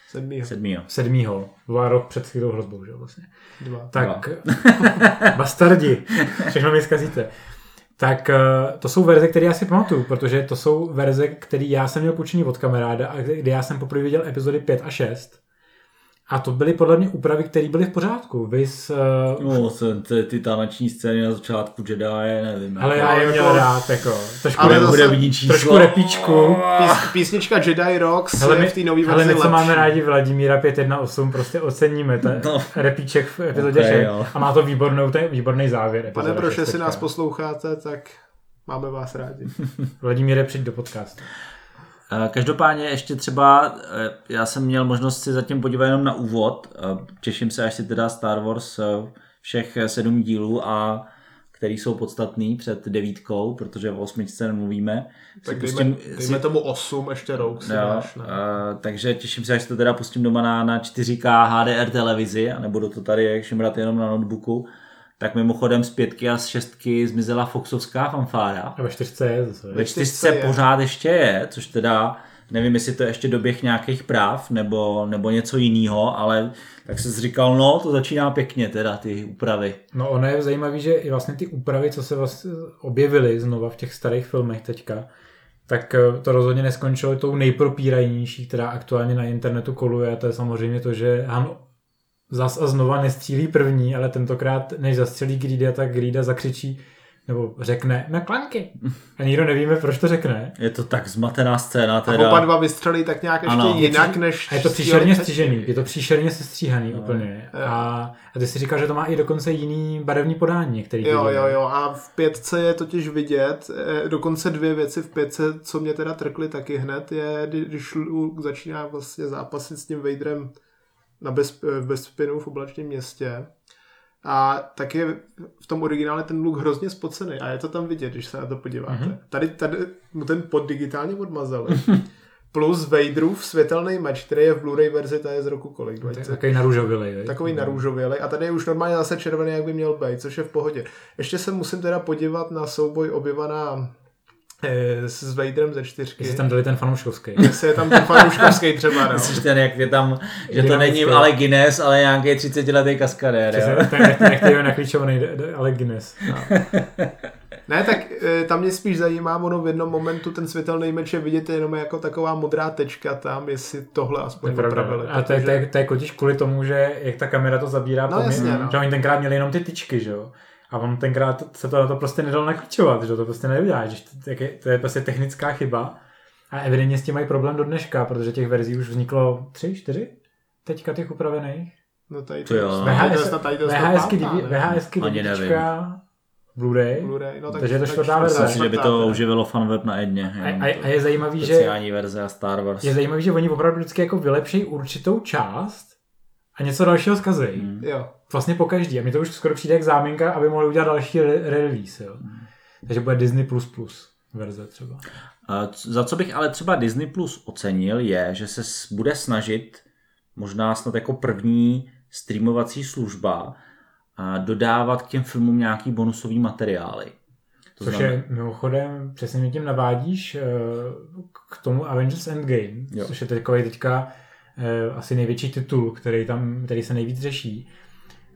Sedmýho. Sedmýho. 7. Dva rok před chvílou hrozbou, že jo, vlastně. Dva. Tak, bastardi, všechno mi zkazíte. Tak eh, to jsou verze, které já si pamatuju, protože to jsou verze, které já jsem měl půjčený od kamaráda a kdy já jsem poprvé viděl epizody 5 a 6. A to byly podle mě úpravy, které byly v pořádku. Vys, uh, No, se- ty, ty taneční scény na začátku Jedi, nevím. ale jako- já je měl rád, jako, trošku, Ale ale zase- hudební číslo. trošku repíčku. Pís, písnička Jedi Rocks Hele, je my, v té nový verzi my, co máme rádi Vladimíra 518, prostě oceníme ten No. repíček v epizodě Ok, 6 jo. a má to výbornou, ten, výborný závěr. Pane jestli teďka. nás posloucháte, tak máme vás rádi. Vladimíre, přijď do podcastu. Každopádně ještě třeba, eh, já jsem měl možnost si zatím podívat jenom na úvod. Eh, Těším se, až si teda Star Wars eh, všech sedm dílů a který jsou podstatný před devítkou, protože o osmičce nemluvíme. Tak si dejme, pustím, dejme tomu 8, ještě rok si Jo, dáš. Ne? uh, takže těším se, až si to teda pustím doma na, na 4K HDR televizi a nebudu to tady šimrat jenom na notebooku. Tak mimochodem z pětky a z šestky zmizela Foxovská fanfára. A ve čtyřce je zase. Ve čtyřce čtyřce je. pořád ještě je, což teda nevím, jestli to je ještě doběh nějakých práv nebo, nebo něco jiného, ale tak se říkal, no, to začíná pěkně teda, ty úpravy. No ono je zajímavé, že i vlastně ty úpravy, co se vlastně objevily znova v těch starých filmech teďka, tak eh, to rozhodně neskončilo tou nejpropírajnější, která aktuálně na internetu koluje a to je samozřejmě to, že Han zas a znova nestřílí první, ale tentokrát než zastřelí Greeda, tak Greeda zakřičí nebo řekne na klanky. A nikdo nevíme, proč to řekne. Je to tak zmatená scéna A teda. oba dva vystřelí tak nějak ještě Ano. jinak, než... A je to příšerně střížený, je to příšerně sestříhaný úplně. A, a ty si říkal, že to má i dokonce jiný barevný podání některý. Jo, jo, jo. A v pětce je totiž vidět, eh, dokonce dvě věci v pětce, co mě teda trkly taky hned, je, kdy- když Luke začíná vlastně zápasit s tím Vaderem na bez, v Bezpinu v oblačném městě. A tak je v tom originále ten Luke hrozně spocený a je to tam vidět, když se na to podíváte. Mhm. Tady, tady mu ten pod digitálně odmazali. Plus Vaderův světelný meč, který je v Blu-ray verzi, ta je z roku kolik? To je 20? Takový narůžovilej. veď? Takový narůžovělej a tady je už normálně zase červený, jak by měl být, což je v pohodě. Ještě se musím teda podívat na souboj objevana eh, s Vaderem ze čtyřky. Jestli tam dali ten fanouškovský. Jestli je tam ten fanouškovský třeba, no. Myslíš ten, jak je tam, že to není ale Guinness, ale nějaký 30 letý kaskadér, jo? Ten, to je naklíčovaný, ale Guinness. Ne, tak eh, tam mě spíš zajímá, ono v jednom momentu ten světelný meč je vidět jenom jako taková modrá tečka tam, jestli tohle To aspoň je pravda. opravili. A to je, to, je, to je kvůli tomu, že jak ta kamera to zabírá, No po mě, jasně, no. že oni tenkrát měli jenom ty tyčky, že jo. A on tenkrát se to na to prostě nedal naklíčovat, že to prostě neuděláš, že to, je, to je prostě technická chyba. A evidentně s tím mají problém do dneška, protože těch verzí už vzniklo tři, čtyři teďka těch upravených. No tady To jo. VHS VHSky. DVDčka, Blu-ray. Blu-ray, no, tak, Takže je to čtvrtá verze. Myslím si, že by to uživilo fanweb na jedně. A, a, a je zajímavý, že Speciální verze a Star Wars. je zajímavý, že oni opravdu vždycky jako vylepší určitou část a něco dalšího zkazejí. Hmm. Jo. Vlastně po každý. A mi to už skoro přijde jak záminka, aby mohli udělat další re- release. Jo. Takže bude Disney++ verze třeba. A Za co bych ale třeba Disney Plus ocenil, je, že se bude snažit možná snad jako první streamovací služba a dodávat k těm filmům nějaký bonusový materiály. To Což znamená- je mimochodem, přesně mě tím navádíš eh, k tomu Avengers Endgame, Jo. což je takový teďka asi největší titul, který, tam, který se nejvíc řeší.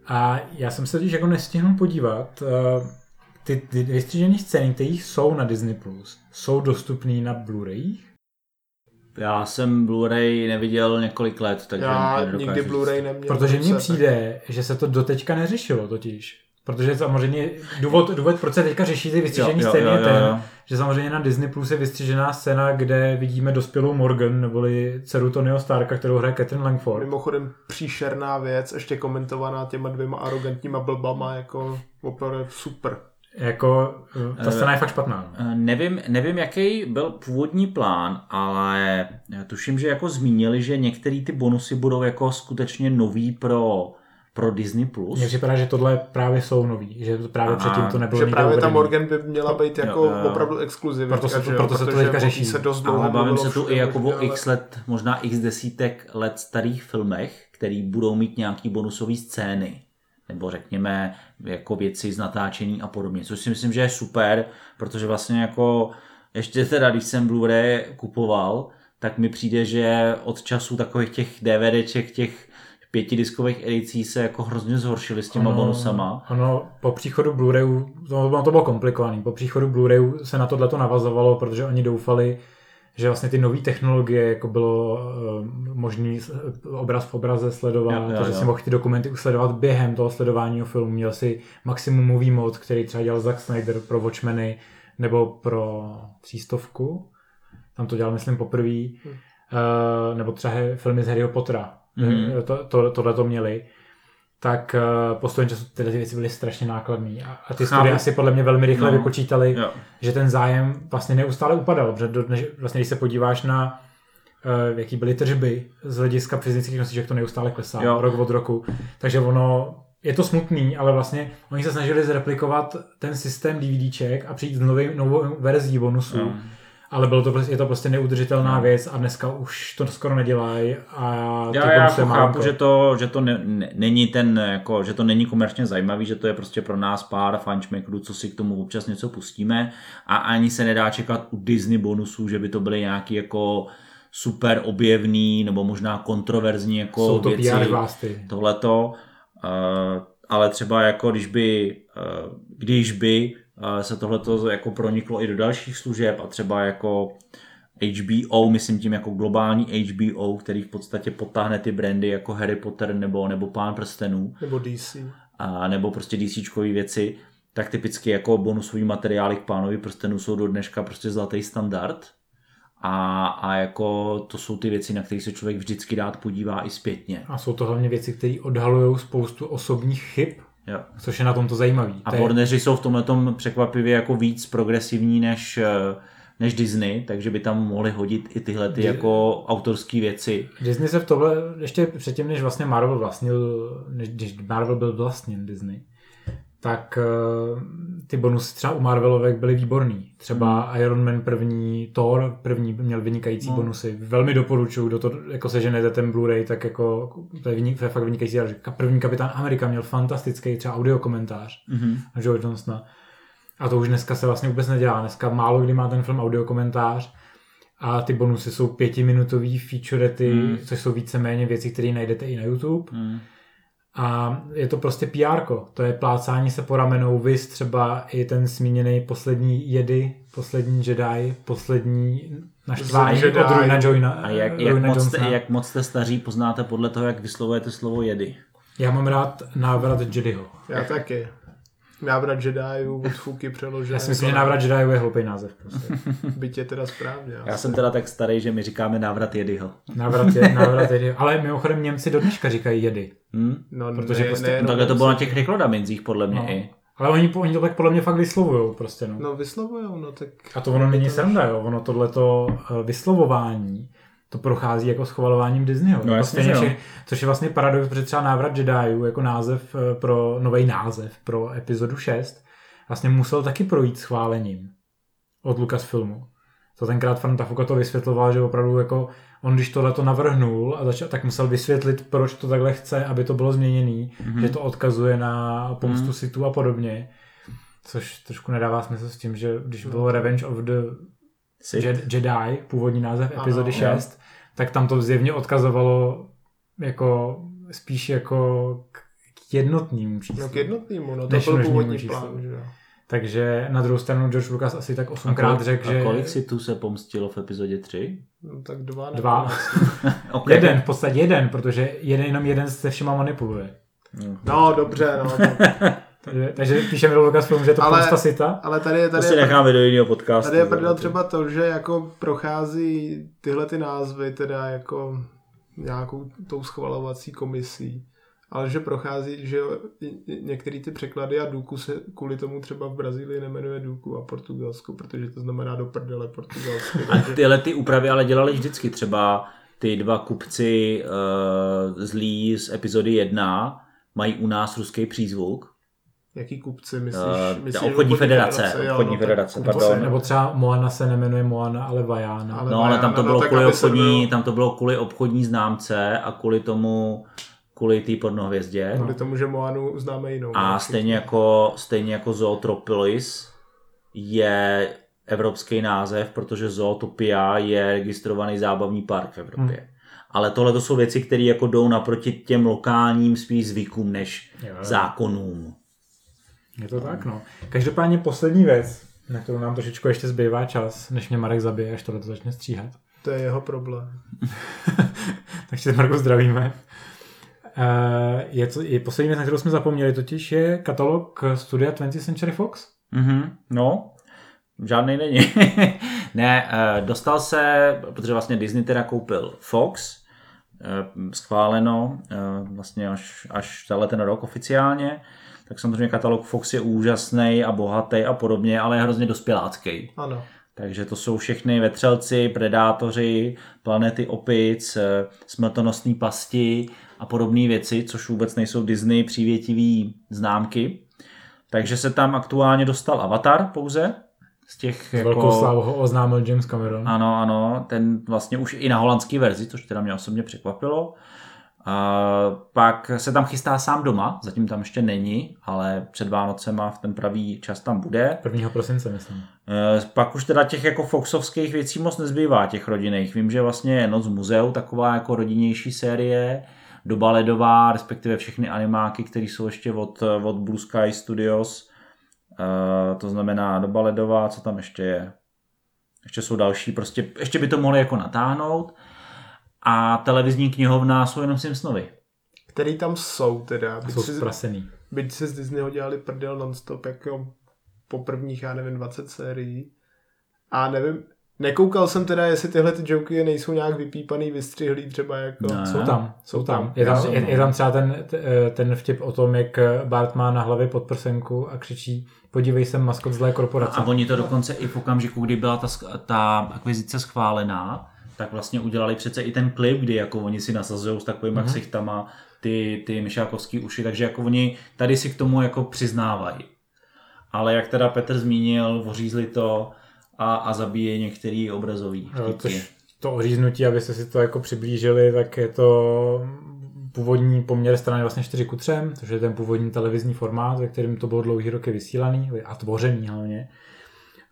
A já jsem se totiž jako nestihnul podívat. eh, Ty, ty vystřížené scény, které jsou na Disney+, Plus, jsou dostupné na Blu-ray? Já jsem Blu-ray neviděl několik let, takže Já nikdy. Blu-ray neměl. Protože mně přijde, že se to doteďka neřešilo totiž. Protože samozřejmě důvod, důvod proč se teďka řeší ty vystřížené Jo, jo, scény jo, je jo, ten, jo. že samozřejmě na Disney Plus je vystřižená scéna, kde vidíme dospělou Morgan, neboli dceru Tonyho Starka, kterou hraje Catherine Langford. Mimochodem příšerná věc, ještě komentovaná těma dvěma arrogantníma blbama, jako opravdu super. Jako, eh, ta scéna je fakt špatná. Eh, Nevím, nevím, jaký byl původní plán, ale tuším, že jako zmínili, že některé ty bonusy budou jako skutečně nový pro, pro Disney+. Plus. Mně připadá, že tohle právě jsou nový, že to právě A- předtím to nebylo Že právě ta. Morgan by měla být jako jo, jo. opravdu exkluzivní. Proto se to- proto se to teďka řeší. Se dost dlouho Ale bavím se tu i jako o x let, možná x desítek let starých filmech, který budou mít nějaký bonusové scény. Nebo řekněme jako věci z natáčení a podobně. Což si myslím, že je super, protože vlastně jako ještě teda, když jsem Blu-ray kupoval, tak mi přijde, že od času takových těch DVDček, těch pětidiskových edicí se jako hrozně zhoršily s těma bonusama. Ono po příchodu Blu-rayu, to, to bylo komplikovaný, po příchodu Blu-rayu se na tohle to navazovalo, protože oni doufali, že vlastně ty nové technologie, jako bylo uh, možný s- obraz v obraze sledovat, Jo, jo, takže jo. si mohl ty dokumenty usledovat během toho sledování filmu. Měl si maximumový mod, který třeba dělal Zack Snyder pro Watchmeny nebo pro třístovku. Tam to dělal, myslím, poprvé. Hm. Uh, nebo třeba filmy z Harryho Pottera. Mhm. To, to, tohle to měli tak uh, postupem času tyhle ty věci byly strašně nákladné. A, a ty studie asi podle mě velmi rychle No. vypočítali, Jo. že ten zájem vlastně neustále upadal, protože do dneš, vlastně když se podíváš na uh, jaký byly tržby z hlediska fyzických nosiček, to neustále klesá Jo. rok od roku. Takže ono, je to smutný, ale vlastně oni se snažili zreplikovat ten systém DVDček a přijít s nový, novou verzí bonusů. Jo. Ale bylo to, prostě- je to prostě neudržitelná No. věc a dneska už to skoro nedělají a Já, já jako chápu, že to, že to ne, ne, není ten, jako, že to není komerčně zajímavý, že to je prostě pro nás pár fančmekrů, co si k tomu občas něco pustíme a ani se nedá čekat u Disney bonusů, že by to byly nějaký jako super objevný nebo možná kontroverzní jako Jsou to věci. Tohleto, uh, ale třeba jako když by, uh, když by se tohleto jako proniklo i do dalších služeb a třeba jako HBO, myslím tím jako globální HBO, který v podstatě potáhne ty brandy jako Harry Potter nebo, nebo Pán prstenů, Nebo DC. a, nebo prostě DCčkové věci, tak typicky jako bonusový materiály k Pánovi prstenů jsou do dneška prostě zlatý standard. A, a jako to jsou ty věci, na které se člověk vždycky rád podívá i zpětně. A jsou to hlavně věci, které odhalují spoustu osobních chyb, Jo. což je na tomto zajímavý. A Warneri jsou v tomhle překvapivě jako víc progresivní než, eh, než Disney, takže by tam mohli hodit i tyhle ty Di- jako autorské věci. Disney se v tohle, ještě předtím, než vlastně Marvel vlastnil, než když Marvel byl vlastněn Disney, tak uh, ty bonusy třeba u Marvelovek byly výborný. Třeba Iron Man první, Thor první měl vynikající No. bonusy. Velmi doporučuju, kdo to jako seženete ten Blu-ray, tak jako to je, vynik, to je fakt vynikající. Ka- První kapitán Amerika měl fantastický třeba audio komentář Mhm. Joe Johnsona. A to už dneska se vlastně vůbec nedělá. Dneska málo kdy má ten film audio komentář a ty bonusy jsou pětiminutový featurety, Hmm. mm. což jsou víceméně věci, které najdete i na YouTube. Mm. A je to prostě PR, to je plácání se po ramenou, vys třeba i ten zmíněný poslední jedy, poslední Jedi, poslední naštvání Jedi. od Ruina Joina. A jak, jak, Ruina moc jste, jak moc jste staří, poznáte podle toho, jak vyslovujete slovo jedy. Já mám rád návrat Jediho. Já taky. Návrat Jediů od Fuky přeložené. Já si myslím, že návrat Jediho je hloupý název. Prostě. Byť je teda správně. Já jsem teda tak starý, že my říkáme návrat jedyho. Návrat, je, návrat Jediho. Ale mimochodem Němci do dneška říkají jedy. Hm? No, Protože ne, prostě- ne, No, no, takhle to bylo na těch rekordamenzích, podle mě No. i. Ale oni, oni to tak podle mě fakt vyslovujou prostě, no. no vyslovujou, no tak... A to ono není sranda, jo. Ono tohleto eh, vyslovování, to prochází jako schvalováním Disneyho. No Jako jasně, stejně což je vlastně paradox, protože třeba návrat Jediů jako název eh, pro, nový název pro epizodu 6, vlastně musel taky projít schválením od Lucasfilmu. To tenkrát Franta Fuka to vysvětloval, že opravdu jako on když tohle to navrhnul a začal, tak musel vysvětlit, proč to takhle chce, aby to bylo změněný, mm-hmm. že to odkazuje na pomstu Mhm. situ a podobně. Což trošku nedává smysl s tím, že když bylo Revenge of the Sith. Jed- Jedi, původní název Ano, epizody jo. 6, tak tam to zjevně odkazovalo jako spíš jako k jednotnému číslu. No k jednotnému, no to byl původní číslu. plán, že jo. Takže na druhou stranu George Lucas asi tak A osmkrát řekl, a že kolik si tu se pomstilo v epizodě 3? No tak dva. Dva. Okay. jeden, v podstatě jeden, protože jeden, jenom jeden se všema manipuluje. No dobře, no. Tak. Takže, takže píšeme do Lucasfilmu, že je to Ale-. Ale tady je, To tady si je, necháme do jiného podcastu. tady je prdel třeba to, že jako prochází tyhle ty názvy teda jako nějakou tou schvalovací komisí. Ale že prochází, že některé ty překlady a Duku se kvůli tomu třeba v Brazílii nemenuje Duku a Portugalsku, protože to znamená do prdele portugalsky. A tyhle ty úpravy ale dělali vždycky. Třeba ty dva kupci uh, zlí z epizody 1 mají u nás ruský přízvuk. Jaký kupci myslíš? Uh, myslíš obchodní federace. jo, Obchodní no tak- federace, Nebo, pardon. nebo třeba Moana se nemenuje Moana, ale Vajana. Ale- No ale tam to no, bylo tak kvůli obchodní, bylo- tam to bylo kvůli obchodní známce a kvůli tomu, kvůli té pornohvězdě. Kvůli tomu, že Moanu známe jinou. A ne? stejně jako, stejně jako Zootropolis je evropský název, protože Zootopia je registrovaný zábavní park v Evropě. Hmm. Ale tohle to jsou věci, které jako jdou naproti těm lokálním spíš zvykům než Jo, jo. zákonům. Je to tak, no. Každopádně poslední věc, na kterou nám trošičku ještě zbývá čas, než mě Marek zabije, až tohle to začne stříhat. To je jeho problém. Takže Marku zdravíme. Eh, Je, to, je poslední věc, na kterou jsme zapomněli, totiž je katalog studia 20th Century Fox. Mhm, no, žádný není. ne, eh, dostal se, protože vlastně Disney teda koupil Fox, eh, schváleno eh, vlastně až, až tenhle ten rok oficiálně, tak samozřejmě katalog Fox je úžasný a bohatý a podobně, ale je hrozně dospělácký. Ano. Takže to jsou všechny vetřelci, predátoři, planety opic, eh, smrtonosné pasti a podobné věci, což vůbec nejsou Disney přívětivý známky. Takže se tam aktuálně dostal Avatar pouze. Z těch Jako... Velkou slávu ho oznámil James Cameron. Ano, ano, ten vlastně už i na holandský verzi, což teda mě osobně překvapilo. Uh, pak se tam chystá sám doma, zatím tam ještě není, ale před Vánocema v ten pravý čas tam bude. 1. prosince, myslím. Uh, pak už teda těch jako Foxovských věcí moc nezbývá, těch rodinných. Vím, že vlastně je Noc muzeu, taková jako rodinnější série, Doba ledová, respektive všechny animáky, které jsou ještě od, od Blue Sky Studios. Uh, to znamená Doba ledová, co tam ještě je? Ještě jsou další, prostě ještě by to mohli jako natáhnout. A televizní knihovna jsou jenom Simpsonovi. Který tam jsou teda. Byť jsou si, zprasený. Byť se z Disneyho dělali prdel nonstop, jako po prvních, já nevím, 20 sérií. A nevím, Nekoukal jsem teda, jestli tyhle ty joky nejsou nějak vypípaný, vystřihlý třeba jako... No, jsou tam, jsou tam. Je tam, je, je tam třeba ten, ten vtip o tom, jak Bart má na hlavě podprsenku a křičí podívej se, maskot zlé korporace. A, a oni to dokonce i v okamžiku, kdy byla ta, ta akvizice schválená, tak vlastně udělali přece i ten klip, kdy jako oni si nasazují s takovými mm-hmm. ksichtama ty, ty myšákovský uši, takže jako oni tady si k tomu jako přiznávají. Ale jak teda Petr zmínil, ořízli to, a, a zabíje některý obrazový to, to oříznutí, abyste si to jako přiblížili, tak je to původní poměr strany vlastně 4 ku 3, což je ten původní televizní formát, ve kterém to bylo dlouhý roky vysílaný a tvořený hlavně.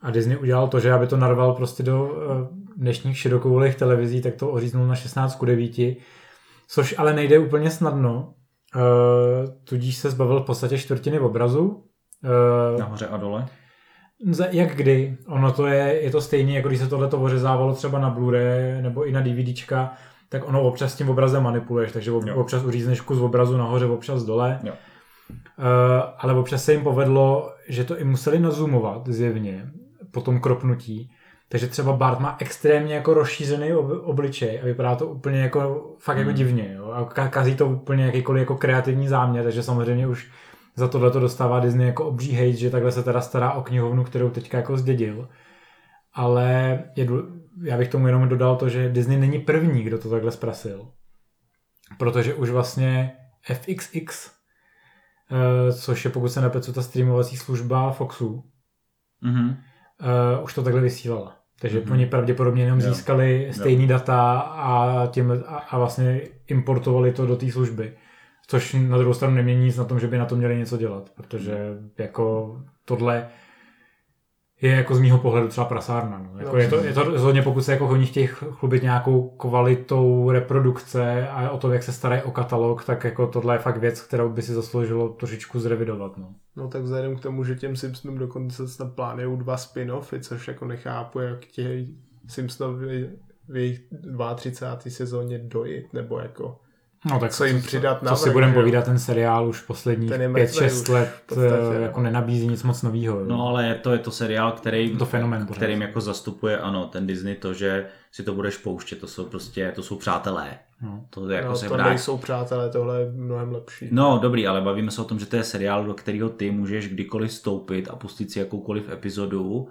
A Disney udělal to, že aby to narval prostě do eh, dnešních širokoulých televizí, tak to oříznul na 16 ku 9, což ale nejde úplně snadno. Uh, tudíž se zbavil v podstatě čtvrtiny obrazu. Uh, Nahoře a dole. Jak kdy? Ono to je, je to stejné, jako když se tohle ořezávalo třeba na Blu-ray nebo i na DVDčka, tak ono občas s tím obrazem manipuluješ, takže jo. občas uřízneš kus obrazu nahoře, občas dole. Jo. Uh, ale občas se jim povedlo, že to i museli nazumovat zjevně po tom kropnutí, takže třeba Bart má extrémně jako rozšířený ob, obličej a vypadá to úplně jako fakt jako jako divně. Jo? A kazí to úplně jakýkoliv jako kreativní záměr, takže samozřejmě už za tohle to dostává Disney jako obří hate, že takhle se teda stará o knihovnu, kterou teďka jako zdědil. Ale je, já bych tomu jenom dodal to, že Disney není první, kdo to takhle zprasil. Protože už vlastně FXX, eh, což je pokud se neplecu ta streamovací služba Foxu, mm-hmm. Už to takhle vysílala. Takže mm-hmm. oni pravděpodobně jenom získali jo. stejný jo. data a, tím, a, a vlastně importovali to do té služby. Což na druhou stranu nemění nic na tom, že by na to měli něco dělat, protože jako tohle je jako z mýho pohledu třeba prasárna. No. Jako je, to, je to rozhodně, pokud se jako oni chtějí chlubit nějakou kvalitou reprodukce a o to, jak se starají o katalog, tak jako tohle je fakt věc, kterou by si zasloužilo trošičku zrevidovat. No, no tak vzhledem k tomu, že těm Simpsonům dokonce snad plánují dva spin-offy, což jako nechápu, jak chtějí Simpsonovi v jejich 32. sezóně dojít, nebo jako No tak co jim přidat na Co si budeme povídat, ten seriál už poslední 5-6 let podstatě, eh, jako nenabízí nic moc nového. No ale je to, je to seriál, který, to fenomen kterým jako zastupuje, ano, ten Disney to, že si to budeš pouštět, to jsou prostě, to jsou přátelé. No. To, jako no, se to nejsou přátelé, tohle je mnohem lepší. No dobrý, ale bavíme se o tom, že to je seriál, do kterého ty můžeš kdykoliv vstoupit a pustit si jakoukoliv epizodu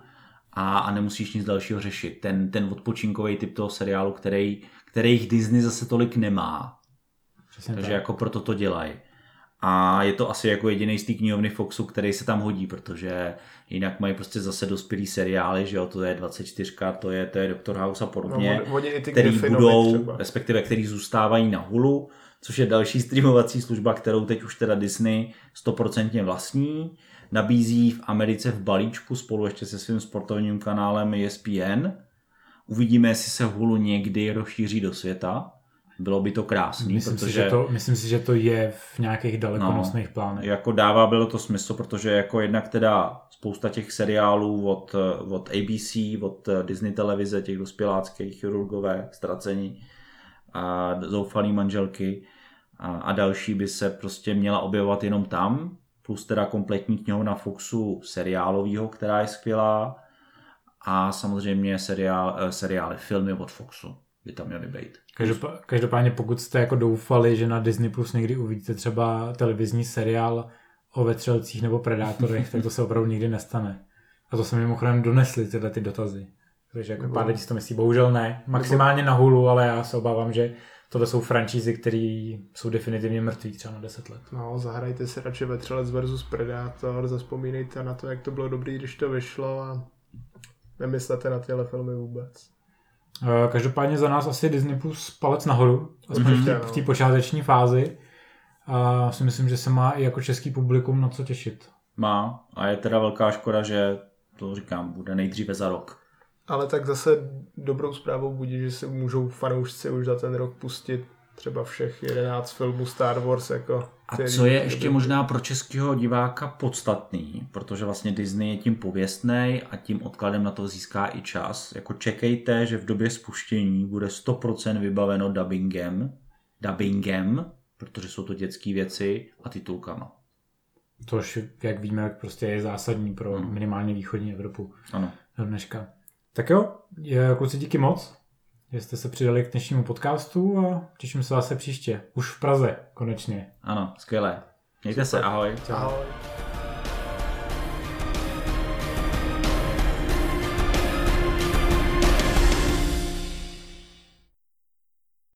a, a nemusíš nic dalšího řešit. Ten, ten odpočinkový typ toho seriálu, který, který Disney zase tolik nemá, Přesně Takže tak. jako proto to dělají. A je to asi jako jediný z té knihovny Foxu, který se tam hodí, protože jinak mají prostě zase dospělý seriály, že jo, to je 24, to je, to je Doctor House a podobně, no, oni, oni který budou, třeba. respektive který zůstávají na Hulu, což je další streamovací služba, kterou teď už teda Disney 100% vlastní, nabízí v Americe v balíčku spolu ještě se svým sportovním kanálem ESPN. Uvidíme, jestli se Hulu někdy rozšíří do světa, bylo by to krásný, myslím protože... Si, že to, myslím si, že to je v nějakých dalekonosných no, plánech. Jako dává bylo to smysl, protože jako jednak teda spousta těch seriálů od, od ABC, od Disney televize, těch dospěláckých chirurgové, ztracení a zoufalý manželky a, a další by se prostě měla objevovat jenom tam, plus teda kompletní knihovna Foxu seriálového, která je skvělá a samozřejmě seriál, eh, seriály, filmy od Foxu by tam měly být. Každopádně pokud jste jako doufali, že na Disney Plus někdy uvidíte třeba televizní seriál o vetřelcích nebo predátorech, tak to se opravdu nikdy nestane. A to se mimochodem donesli tyhle ty dotazy. Takže jako pár lidí si to myslí, bohužel ne. Maximálně na Hulu, ale já se obávám, že tohle jsou franšízy, které jsou definitivně mrtví třeba na 10 let. No, zahrajte si radši Vetřelec versus Predátor, zaspomínejte na to, jak to bylo dobrý, když to vyšlo a nemyslete na tyhle filmy vůbec. Eh, Každopádně za nás asi Disney Plus palec nahoru, aspoň v té- Určitě, no. v té počáteční fázi. A si myslím, že se má i jako český publikum na co těšit. Má a je teda velká škoda, že to říkám, bude nejdříve za rok. Ale tak zase dobrou zprávou budí, že si můžou fanoušci už za ten rok pustit třeba všech 11 filmů Star Wars. Jako, A který- co je ještě možná pro českého diváka podstatný, protože vlastně Disney je tím pověstný a tím odkladem na to získá i čas. Jako čekejte, že v době spuštění bude 100% vybaveno dubbingem, dubbingem, protože jsou to dětské věci a titulkama. Což, jak víme, prostě je zásadní pro Hmm. minimálně východní Evropu Ano. do dneška. Tak jo, kluci, díky moc, že jste se přidali k dnešnímu podcastu a těším se zase příště. Už v Praze, konečně. Ano, skvělé. Mějte se, ahoj. Ahoj.